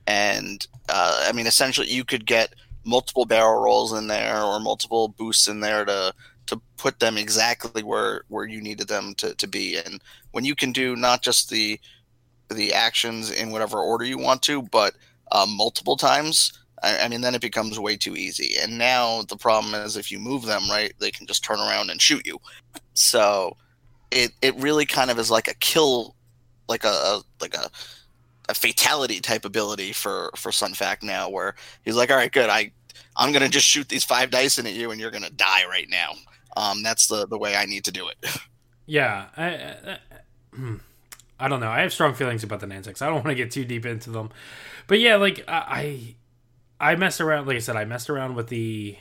And uh, I mean, essentially, you could get multiple barrel rolls in there or multiple boosts in there to to put them exactly where where you needed them to, to be. And when you can do not just the the actions in whatever order you want to, but uh, multiple times, I, I mean, then it becomes way too easy. And now the problem is if you move them right, they can just turn around and shoot you. So it it really kind of is like a kill, like a, a like a a fatality type ability for for Sun Fac now, where he's like, all right, good, I I'm gonna just shoot these five dice in at you, and you're gonna die right now. Um, that's the the way I need to do it. Yeah, I, I, hmm, I don't know. I have strong feelings about the Nantex. I don't want to get too deep into them, but yeah, like I I messed around. Like I said, I messed around with the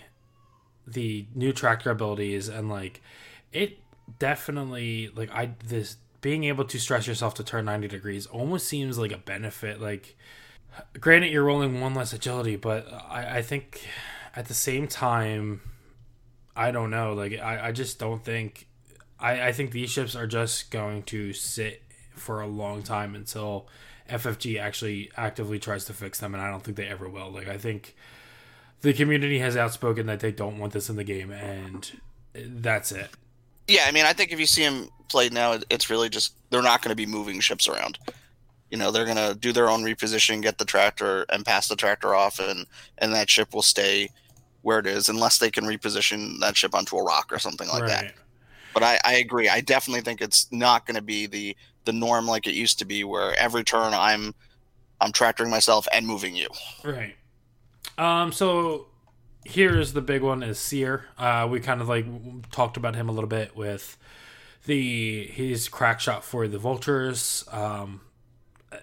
the new tractor abilities, and like it definitely like I this being able to stress yourself to turn 90 degrees almost seems like a benefit like granted you're rolling one less agility but i, I think at the same time i don't know like i, I just don't think I, I think these ships are just going to sit for a long time until ffg actually actively tries to fix them and i don't think they ever will like i think the community has outspoken that they don't want this in the game and that's it yeah, I mean, I think if you see them played now, it's really just they're not going to be moving ships around. You know, they're going to do their own reposition, get the tractor, and pass the tractor off, and and that ship will stay where it is unless they can reposition that ship onto a rock or something like right. that. But I, I agree. I definitely think it's not going to be the the norm like it used to be, where every turn I'm I'm tractoring myself and moving you. Right. Um. So here's the big one is Seer. Uh, we kind of like talked about him a little bit with the his crack shot for the vultures. Um,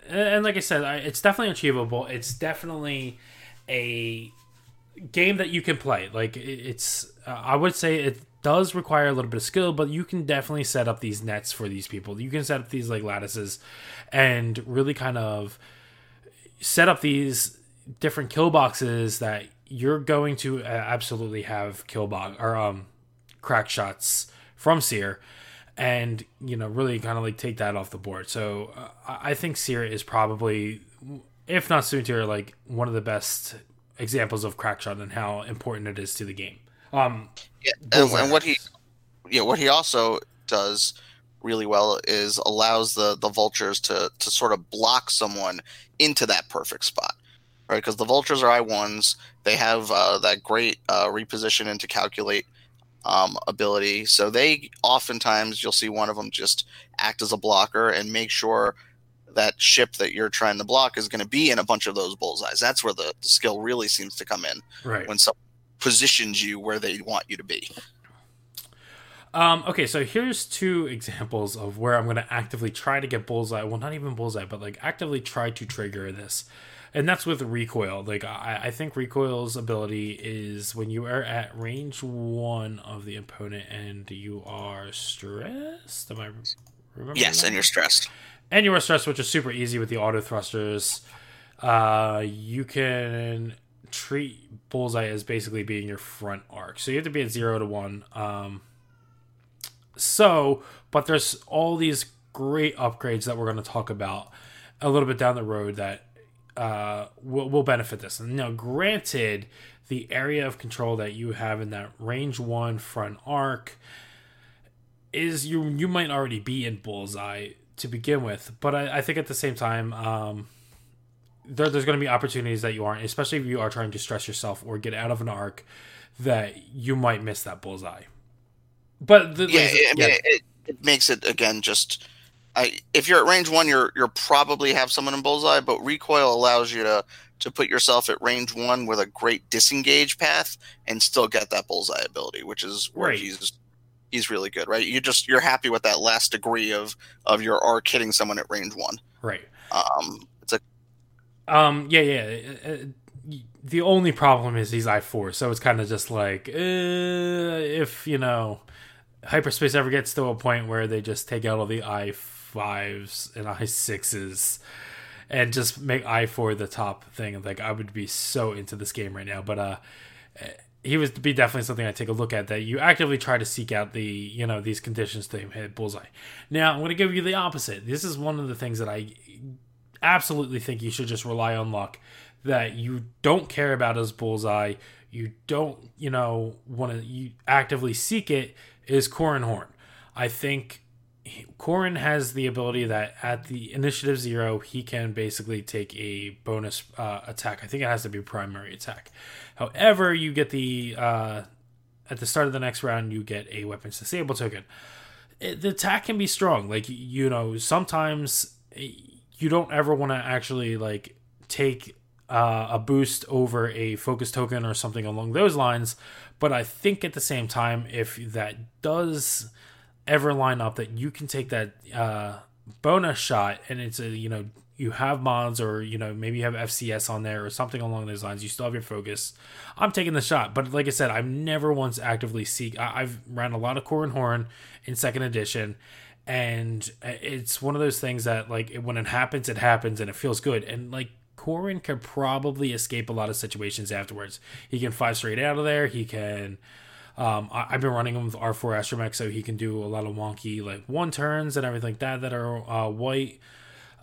and, like I said, it's definitely achievable. It's definitely a game that you can play. Like it's, uh, I would say it does require a little bit of skill, but you can definitely set up these nets for these people. You can set up these like lattices and really kind of set up these different kill boxes that you're going to uh, absolutely have kill box or um crack shots from Seer and you know really kind of like take that off the board. So uh, I think Seer is probably if not Soontir like one of the best examples of crack shot and how important it is to the game. Um yeah, and, and what he yeah, what he also does really well is allows the the vultures to to sort of block someone into that perfect spot right? Because the vultures are i1s they have uh, that great uh, reposition and to calculate um, ability. So they oftentimes you'll see one of them just act as a blocker and make sure that ship that you're trying to block is going to be in a bunch of those bullseyes. That's where the, the skill really seems to come in right. when someone positions you where they want you to be um, okay, so here's two examples of where I'm going to actively try to get bullseye. Well, not even bullseye, but like actively try to trigger this. And that's with recoil. Like, I, I think recoil's ability is when you are at range one of the opponent and you are stressed. Am I remember? Yes, that? and you're stressed. And you are stressed, which is super easy with the auto thrusters. Uh, you can treat bullseye as basically being your front arc. So you have to be at zero to one. Um, so, but there's all these great upgrades that we're going to talk about a little bit down the road that uh, will, will benefit this. Now, granted, the area of control that you have in that range one front arc is you you might already be in bullseye to begin with, but I, I think at the same time, um, there, there's going to be opportunities that you aren't, especially if you are trying to stress yourself or get out of an arc, that you might miss that bullseye. But the, yeah, I mean, It, it, makes it again just. I, if you're at range one, you're you're probably have someone in bullseye, but recoil allows you to to put yourself at range one with a great disengage path and still get that bullseye ability, which is where right. he's he's really good, right? You just you're happy with that last degree of of your arc hitting someone at range one, right? Um, um, yeah, yeah. Uh, uh the only problem is he's I four, so it's kind of just like uh, if you know hyperspace ever gets to a point where they just take out all the i fives and i sixes and just make i four the top thing, like I would be so into this game right now. But uh, he would be definitely something I take a look at. That you actively try to seek out the you know these conditions to hit bullseye. Now I'm going to give you the opposite. This is one of the things that I absolutely think you should just rely on luck. That you don't care about as bullseye. You don't you know want to you actively seek it is Corran Horn. I think Corran has the ability that at the initiative zero, he can basically take a bonus uh, attack. I think it has to be primary attack. However, you get the uh, at the start of the next round, you get a weapons disable token. It, the attack can be strong. Like you know, sometimes you don't ever want to actually like take uh, a boost over a focus token or something along those lines. But I think at the same time, if that does ever line up, that you can take that uh, bonus shot and it's a, you know, you have mods or, you know, maybe you have FCS on there or something along those lines, you still have your focus. I'm taking the shot. But like I said, I've never once actively seek. I- I've ran a lot of Corran Horn in second edition and it's one of those things that like when it happens it happens and it feels good and like Corran can probably escape a lot of situations afterwards. He can five straight out of there. He can. Um, I, have been running him with R4 Astromech, so he can do a lot of wonky like one turns and everything like that that are uh, white.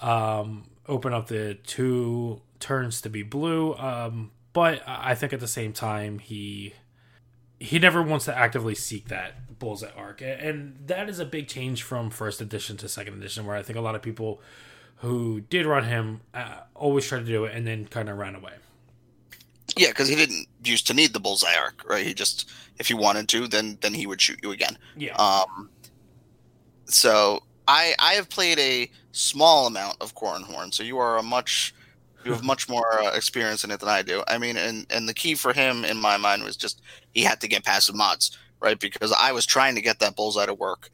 Um, open up the two turns to be blue. Um, but I think at the same time he he never wants to actively seek that bullseye arc, and that is a big change from first edition to second edition, where I think a lot of people who did run him uh, always tried to do it and then kind of ran away. Yeah, because he didn't used to need the bullseye arc, right? He just, if he wanted to, then then he would shoot you again. Yeah. Um. So I I have played a small amount of Corran Horn, so you are a much You have much more uh, experience in it than I do. I mean, and and the key for him in my mind was just he had to get passive mods, right? Because I was trying to get that bullseye to work,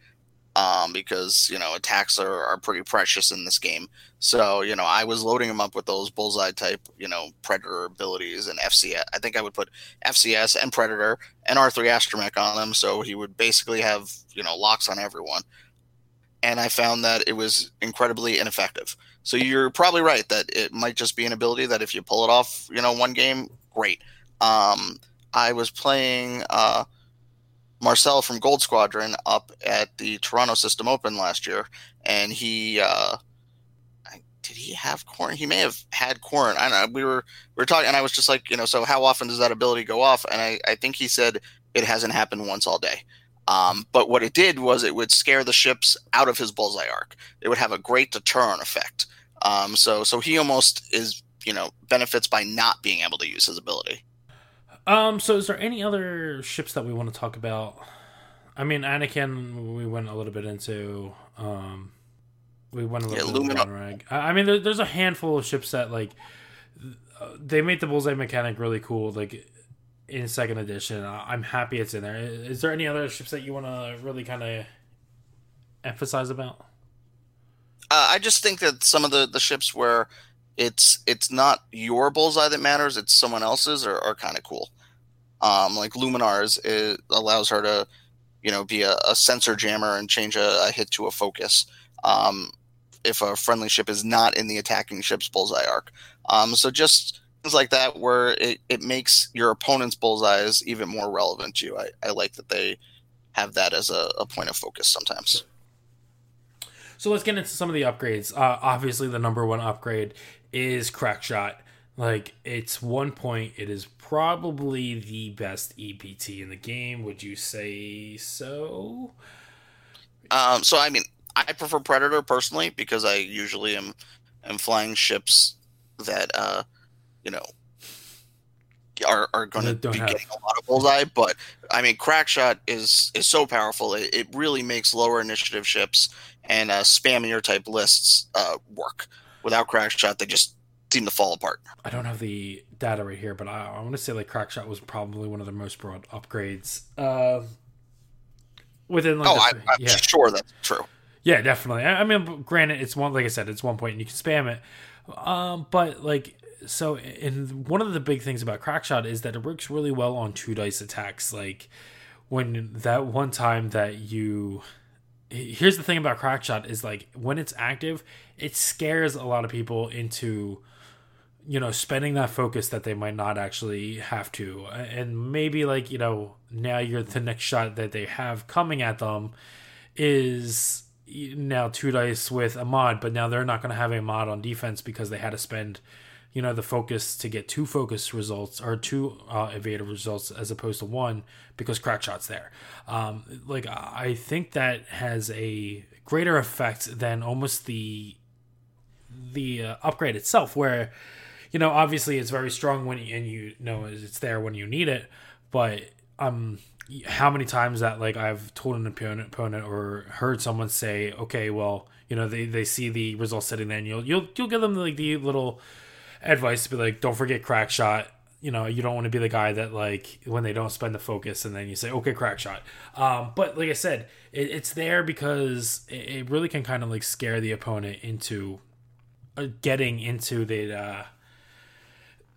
um, because you know attacks are, are pretty precious in this game. So you know I was loading him up with those bullseye type, you know, predator abilities and FCS. I think I would put FCS and predator and R3 astromech on him, so he would basically have you know locks on everyone. And I found that it was incredibly ineffective. So you're probably right that it might just be an ability that if you pull it off, you know, one game, great. Um, I was playing uh, Marcel from Gold Squadron up at the Toronto System Open last year, and he uh, did he have Corran? He may have had Corran. I don't know. We were we were talking, and I was just like, you know, so how often does that ability go off? And I, I think he said it hasn't happened once all day. Um, but what it did was it would scare the ships out of his bullseye arc. It would have a great deterrent effect. Um, so so he almost is you know benefits by not being able to use his ability. Um, so is there any other ships that we want to talk about? I mean, Anakin, we went a little bit into. Um, we went a little Yeah, bit into Rag. I mean, there, there's a handful of ships that like uh, they made the bullseye mechanic really cool. Like in second edition, I'm happy it's in there. Is there any other ships that you want to really kind of emphasize about? Uh, I just think that some of the the ships where it's it's not your bullseye that matters, it's someone else's, are, are kind of cool. Um, like Luminara's, it allows her to, you know, be a, a sensor jammer and change a, a hit to a focus. Um, if a friendly ship is not in the attacking ship's bullseye arc. Um, so just things like that where it, it makes your opponent's bullseyes even more relevant to you. I, I like that they have that as a, a point of focus sometimes. So let's get into some of the upgrades. Uh, obviously, the number one upgrade is Crackshot. Like it's one point. It is probably the best EPT in the game. Would you say so? Um, so I mean, I prefer Predator personally because I usually am am flying ships that uh, you know are are going to be have- getting a lot of bullseye. But I mean, Crackshot is is so powerful. It, it really makes lower initiative ships and uh, spammier type lists uh, work. Without Crackshot, they just seem to fall apart. I don't have the data right here, but I, I want to say like Crackshot was probably one of the most broad upgrades. Uh, within like oh, the, I, I'm yeah. sure that's true. Yeah, definitely. I, I mean, granted, it's one like I said, it's one point and you can spam it. Um, but like, so and one of the big things about Crackshot is that it works really well on two dice attacks. Like when that one time that you, here's the thing about Crackshot is like when it's active, it scares a lot of people into you know spending that focus that they might not actually have to. And maybe like you know now you're the next shot that they have coming at them is now two dice with a mod but now they're not going to have a mod on defense because they had to spend you know the focus to get two focus results or two uh, evasive results as opposed to one because crackshot's there. Um, like i think that has a greater effect than almost the the uh, upgrade itself where you know obviously it's very strong when you, and you know it's there when you need it but um how many times that like i've told an opponent opponent or heard someone say okay well you know they, they see the results sitting there and you'll you'll you'll give them like the little advice to be like don't forget crack shot you know you don't want to be the guy that like when they don't spend the focus and then you say okay crack shot um, but like i said it, it's there because it, it really can kind of like scare the opponent into uh, getting into the uh,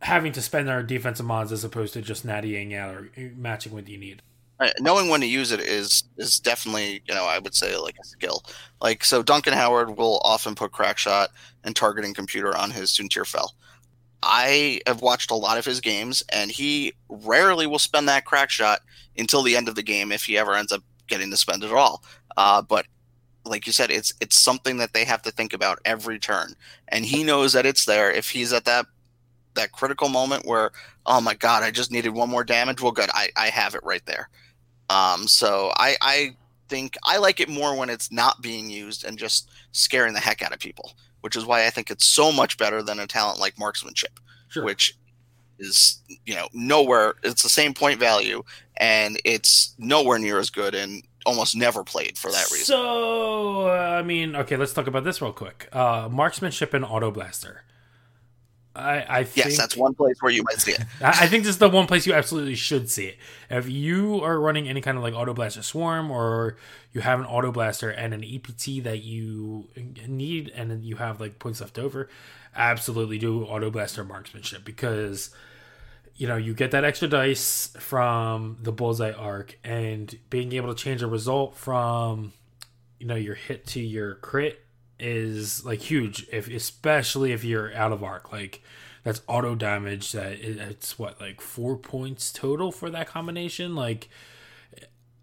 having to spend their defensive mods as opposed to just nattying out or matching what you need. Right. Knowing when to use it is is definitely you know I would say like a skill. Like so, Duncan Howard will often put crack shot and targeting computer on his Soontir Fel. I have watched a lot of his games, and he rarely will spend that crack shot until the end of the game if he ever ends up getting to spend it at all. Uh, but like you said, it's it's something that they have to think about every turn, and he knows that it's there. If he's at that that critical moment where, oh my god, I just needed one more damage. Well, good, I I have it right there. Um, so I, I think I like it more when it's not being used and just scaring the heck out of people, which is why I think it's so much better than a talent like marksmanship, Sure. which is you know nowhere. It's the same point value, and it's nowhere near as good and almost never played for that reason. So, I mean, okay, let's talk about this real quick. Uh, marksmanship and auto blaster. I, I think, Yes, that's one place where you might see it. I I think this is the one place you absolutely should see it. If you are running any kind of like Auto Blaster Swarm or you have an Auto Blaster and an EPT that you need and you have like points left over, absolutely do Auto Blaster Marksmanship because you know you get that extra dice from the Bullseye arc and being able to change a result from you know your hit to your crit is like huge if especially if you're out of arc like that's auto damage that it- it's what like four points total for that combination? Like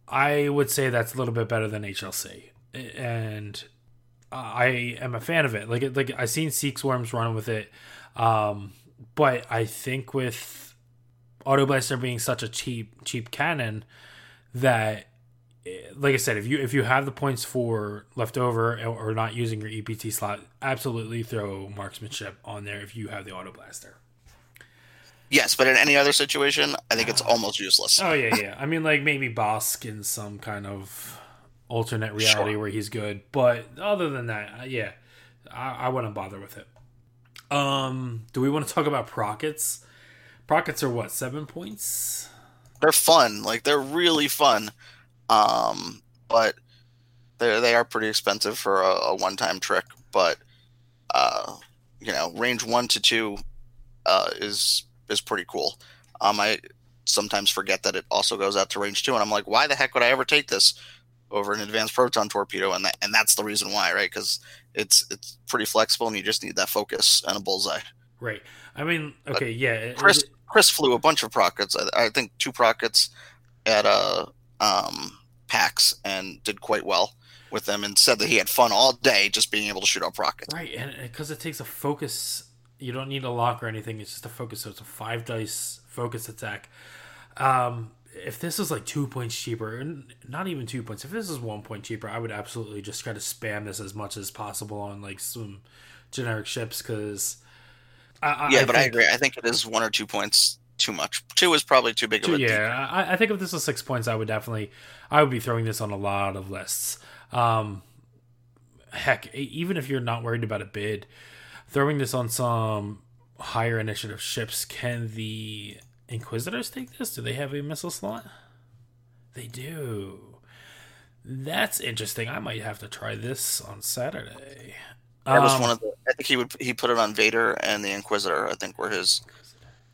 i would say that's a little bit better than hlc and i am a fan of it. Like like i seen seek swarms run with it um but i think with auto blaster being such a cheap cheap cannon that like I said, if you if you have the points for leftover or not using your EPT slot, absolutely throw marksmanship on there if you have the auto blaster. Yes, but in any other situation, I think it's almost useless. Oh yeah, yeah. I mean, like maybe Bossk in some kind of alternate reality Sure. where he's good, but other than that, uh, yeah, I, I wouldn't bother with it. Um, do we want to talk about Prockets? Prockets are what seven points? They're fun, like they're really fun, um, but they they are pretty expensive for a, a one time trick. But uh, you know, range one to two uh, is is pretty cool. Um, I sometimes forget that it also goes out to range two, and I'm like, why the heck would I ever take this over an advanced proton torpedo? And that and that's the reason why, right? Because it's it's pretty flexible, and you just need that focus and a bullseye. Right. I mean, okay, yeah. Chris Chris flew a bunch of prockets. I, I think two prockets at uh, um, PAX and did quite well with them, and said that he had fun all day just being able to shoot out rockets. Right, and because it takes a focus, you don't need a lock or anything. It's just a focus, so it's a five dice focus attack. Um, if this is like two points cheaper, and not even two points, if this is one point cheaper, I would absolutely just try to spam this as much as possible on like some generic ships because. I, Yeah, but I agree. I think it is one or two points too much. Two is probably too big of a yeah, I, I think if this was six points, I would definitely, I would be throwing this on a lot of lists. Um, heck, even if you're not worried about a bid, throwing this on some higher initiative ships, can the Inquisitors take this? Do they have a missile slot? They do. That's interesting. I might have to try this on Saturday. That was Um, one of the. I think he would he put it on Vader and the Inquisitor. I think were his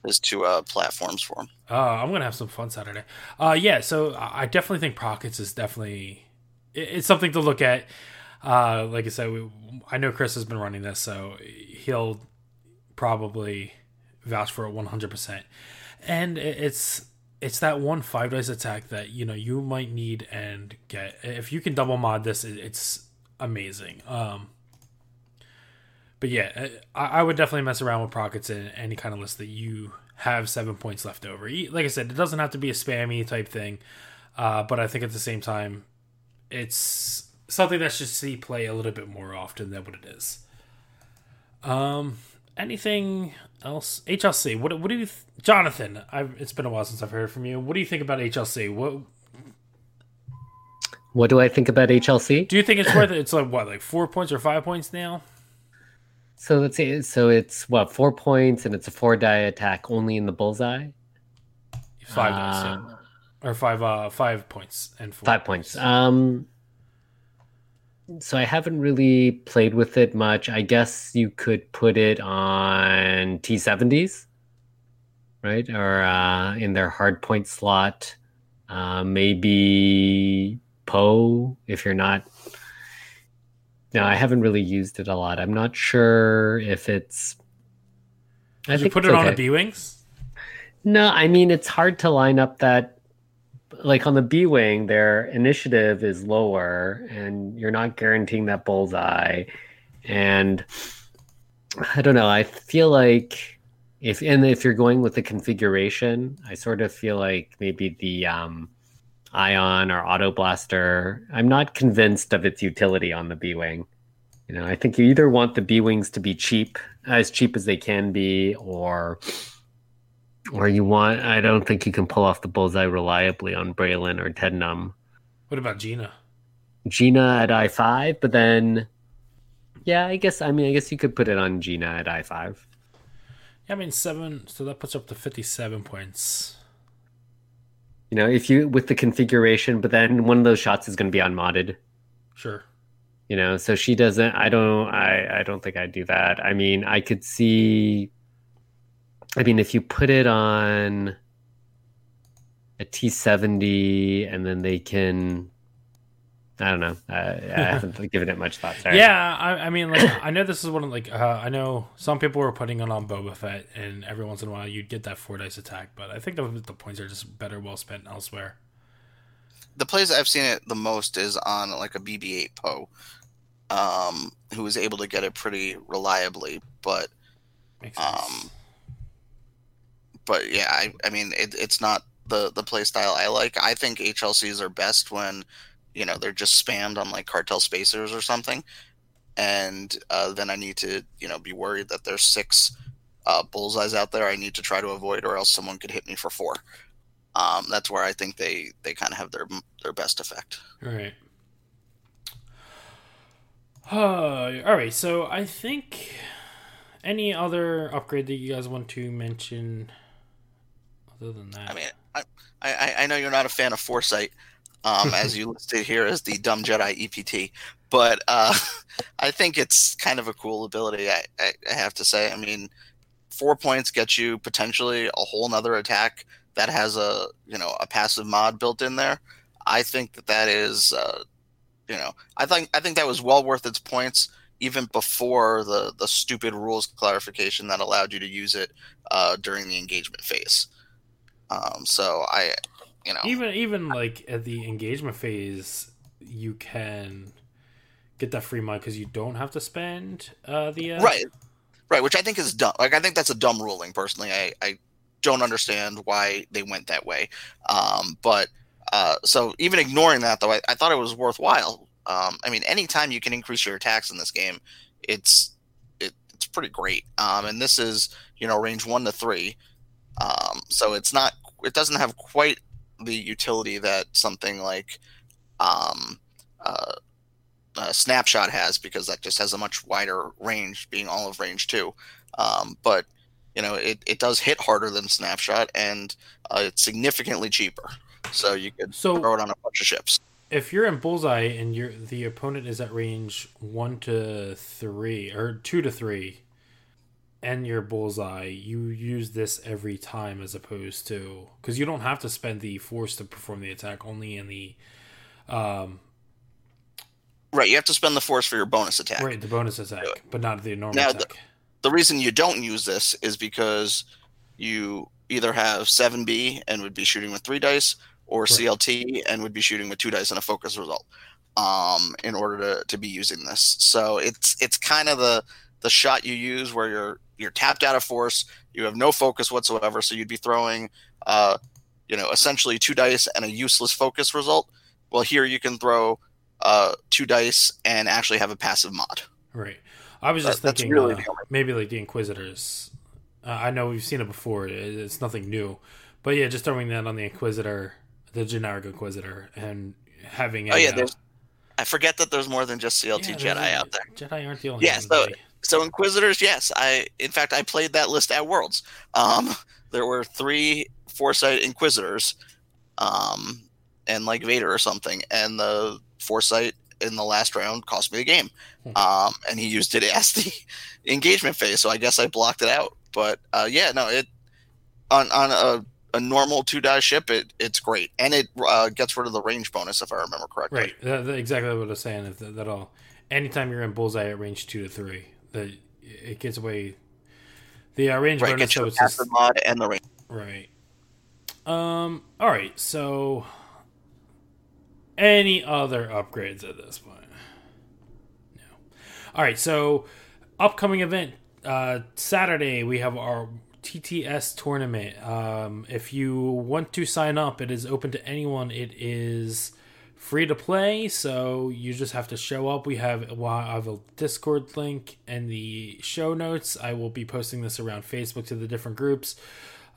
his two uh, platforms for him. Uh, I'm gonna have some fun Saturday. Uh, yeah, so I I definitely think Prockets is definitely it's something to look at. Uh, like I said, we, I know Chris has been running this, so he'll probably vouch for it 100. percent And it's it's that one five dice attack that you know you might need and get. If you can double mod this, it's amazing. Um, but yeah, I, I would definitely mess around with Prockets in any kind of list that you have seven points left over. Like I said, it doesn't have to be a spammy type thing, uh, but I think at the same time, it's something that should see play a little bit more often than what it is. Um, anything else? HLC. What what do you, th- Jonathan? I've, it's been a while since I've heard from you. What do you think about HLC? What What do I think about HLC? do you think it's worth it? It's like what, like four points or five points now? So let's see. So it's what four points, and it's a four die attack only in the bullseye. Five dice, Uh, yeah. or five uh five points and four Five points. Um, so I haven't really played with it much. I guess you could put it on T70s, right? Or uh, in their hard point slot. Uh, maybe Poe if you're not. No, I haven't really used it a lot. I'm not sure if it's. I Did you put it on a B wings? No, I mean it's hard to line up that like on the B wing, their initiative is lower and you're not guaranteeing that bullseye. And I don't know, I feel like if and if you're going with the configuration, I sort of feel like maybe the um ion or auto blaster, I'm not convinced of its utility on the B wing. You know, I think you either want the B wings to be cheap, as cheap as they can be, or or you want I don't think you can pull off the bullseye reliably on Braylen or Ten Numb. What about Gina? Gina at I five, but then yeah, I guess I mean I guess you could put it on Gina at I five. Yeah, I mean seven, so that puts up to fifty-seven points. You know, if you with the configuration, but then one of those shots is going to be unmodded. Sure. You know, so she doesn't. I don't. I I don't think I'd do that. I mean, I could see. I mean, if you put it on a T seventy, and then they can. I don't know. I, I haven't given it much thought. Sorry. Yeah, I, I mean, like I know this is one of like uh, I know some people were putting it on Boba Fett, and every once in a while you'd get that four dice attack, but I think the, the points are just better well spent elsewhere. The place I've seen it the most is on like a BB-8 Poe, um, who was able to get it pretty reliably. But Um, but yeah, I, I mean, it, it's not the the play style I like. I think HLCs are best when you know they're just spammed on like cartel spacers or something, and uh, then I need to you know be worried that there's six uh, bullseyes out there I need to try to avoid, or else someone could hit me for four. Um, that's where I think they they kind of have their their best effect. All right. Uh, all right. So I think any other upgrade that you guys want to mention other than that? I mean, I, I, I know you're not a fan of Foresight, um, as you listed here as the dumb Jedi EPT, but uh, I think it's kind of a cool ability. I, I, I have to say. I mean, four points gets you potentially a whole nother attack that has a you know a passive mod built in there. I think that that is, uh, you know, I think I think that was well worth its points even before the the stupid rules clarification that allowed you to use it uh, during the engagement phase. Um, so I, you know, even even like at the engagement phase, you can get that free mod because you don't have to spend uh, the uh, right, right, which I think is dumb. Like I think that's a dumb ruling. Personally, I, I don't understand why they went that way. Um, but uh, so even ignoring that, though, I, I thought it was worthwhile. Um, I mean, anytime you can increase your attacks in this game, it's it, it's pretty great. Um, and this is you know range one to three, um, so it's not it doesn't have quite the utility that something like um, uh, uh, snapshot has because that just has a much wider range, being all of range two. Um, but you know, it, it does hit harder than snapshot, and uh, it's significantly cheaper. So you could So- throw it on a bunch of ships. If you're in bullseye and you're the opponent is at range one to three or two to three, and your bullseye, you use this every time as opposed to because you don't have to spend the force to perform the attack. Only in the um Right, you have to spend the force for your bonus attack. right the bonus attack, but not the normal Now, the- The reason you don't use this is because you either have 7B and would be shooting with three dice, or Right. CLT and would be shooting with two dice and a focus result. Um, in order to, to be using this, so it's it's kind of the the shot you use where you're you're tapped out of force, you have no focus whatsoever, so you'd be throwing, uh, you know, essentially two dice and a useless focus result. Well, here you can throw uh, two dice and actually have a passive mod. Right. I was just That- thinking really uh, maybe like the Inquisitors. Uh, I know we've seen it before. It's nothing new, but yeah, just throwing that on the Inquisitor, the generic Inquisitor, and having. A, Oh yeah, uh, there's. I forget that there's more than just CLT yeah, Jedi out there. Jedi aren't the only Yeah, so-. So Inquisitors, yes, I in fact I played that list at Worlds. Um, there were three Foresight Inquisitors, um, and like Vader or something, and the Foresight in the last round cost me the game. Hmm. Um, and he used it as the engagement phase, so I guess I blocked it out. But uh, yeah, no, it on on a, a normal two die ship, it it's great, and it uh, gets rid of the range bonus if I remember correctly. right, that, that- exactly what I was saying. That, that all? Anytime you're in bullseye at range two to three, that it gets away. The uh, range Right, bonus, so it's just mod and the range. Right. Um. All right. So, any other upgrades at this point? No. All right. So, upcoming event uh, Saturday we have our TTS tournament. Um, if you want to sign up, it is open to anyone. It is free to play, so you just have to show up. We have well, I have a Discord link and the show notes. I will be posting this around Facebook to the different groups.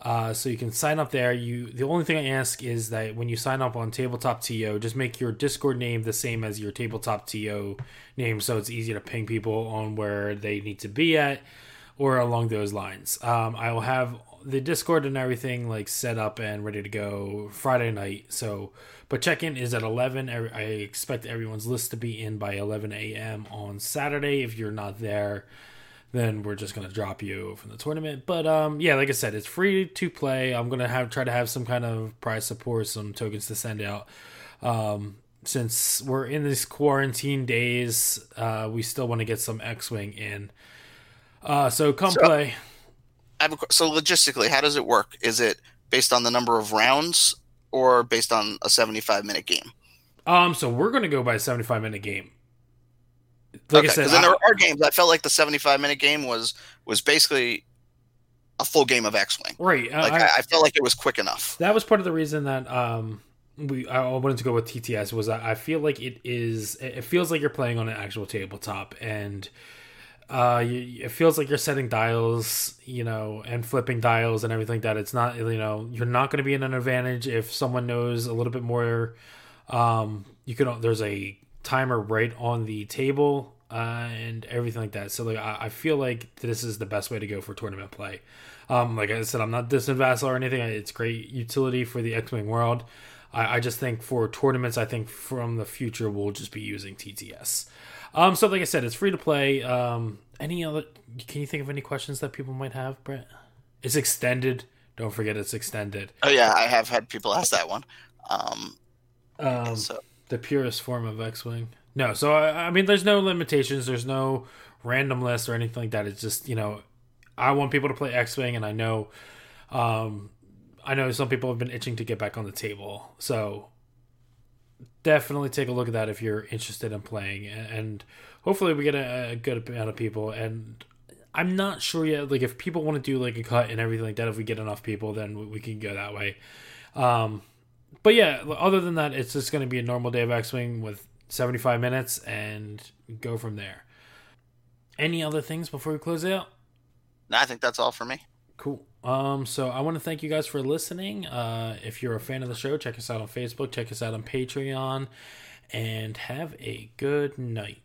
Uh, so you can sign up there. You the only thing I ask is that when you sign up on Tabletop TO, just make your Discord name the same as your Tabletop TO name, so it's easy to ping people on where they need to be at. or along those lines. Um, I will have the Discord and everything like set up and ready to go Friday night. So, but check in is at 11. I expect everyone's list to be in by 11 a.m. on Saturday. If you're not there, then we're just gonna drop you from the tournament. But um, yeah, like I said, it's free to play. I'm gonna have try to have some kind of prize support, some tokens to send out. Um, since we're in these quarantine days, uh, we still want to get some X-wing in. Uh, so come So- play. I have a, so logistically, how does it work? Is it based on the number of rounds or based on a 75 minute game? Um, so we're gonna go by a 75 minute game. Like I said, because then I- there are games. I felt like the 75 minute game was was basically a full game of X Wing. right. Like I- I, felt like it was quick enough. that was part of the reason that um we I wanted to go with TTS was I feel like it is it feels like you're playing on an actual tabletop and uh you, it feels like you're setting dials you know and flipping dials and everything that it's not you know you're not going to be in an advantage if someone knows a little bit more um you can there's a timer right on the table uh, and everything like that so like I, I feel like this is the best way to go for tournament play um, like I said, I'm not dissing Vassal or anything. It's great utility for the X-wing world. I, I just think for tournaments, I think from the future we'll just be using TTS. Um, so like I said, it's free to play. Um, any other? Can you think of any questions that people might have, Brett? It's extended. Don't forget, it's extended. Oh yeah, I have had people ask that one. Um, Um, so the purest form of X-wing. No, so I, I mean, there's no limitations. There's no random list or anything like that. It's just you know, I want people to play X-wing, and I know, um, I know some people have been itching to get back on the table. So definitely take a look at that if you're interested in playing, and hopefully we get a, a good amount of people. And I'm not sure yet. Like if people want to do like a cut and everything like that, if we get enough people, then we, we can go that way. Um, but yeah, other than that, it's just going to be a normal day of X Wing with 75 minutes and go from there. Any other things before we close out? no, I think that's all for me. Cool. Um, so I want to thank you guys for listening. Uh, if you're a fan of the show, check us out on Facebook, check us out on Patreon, and have a good night.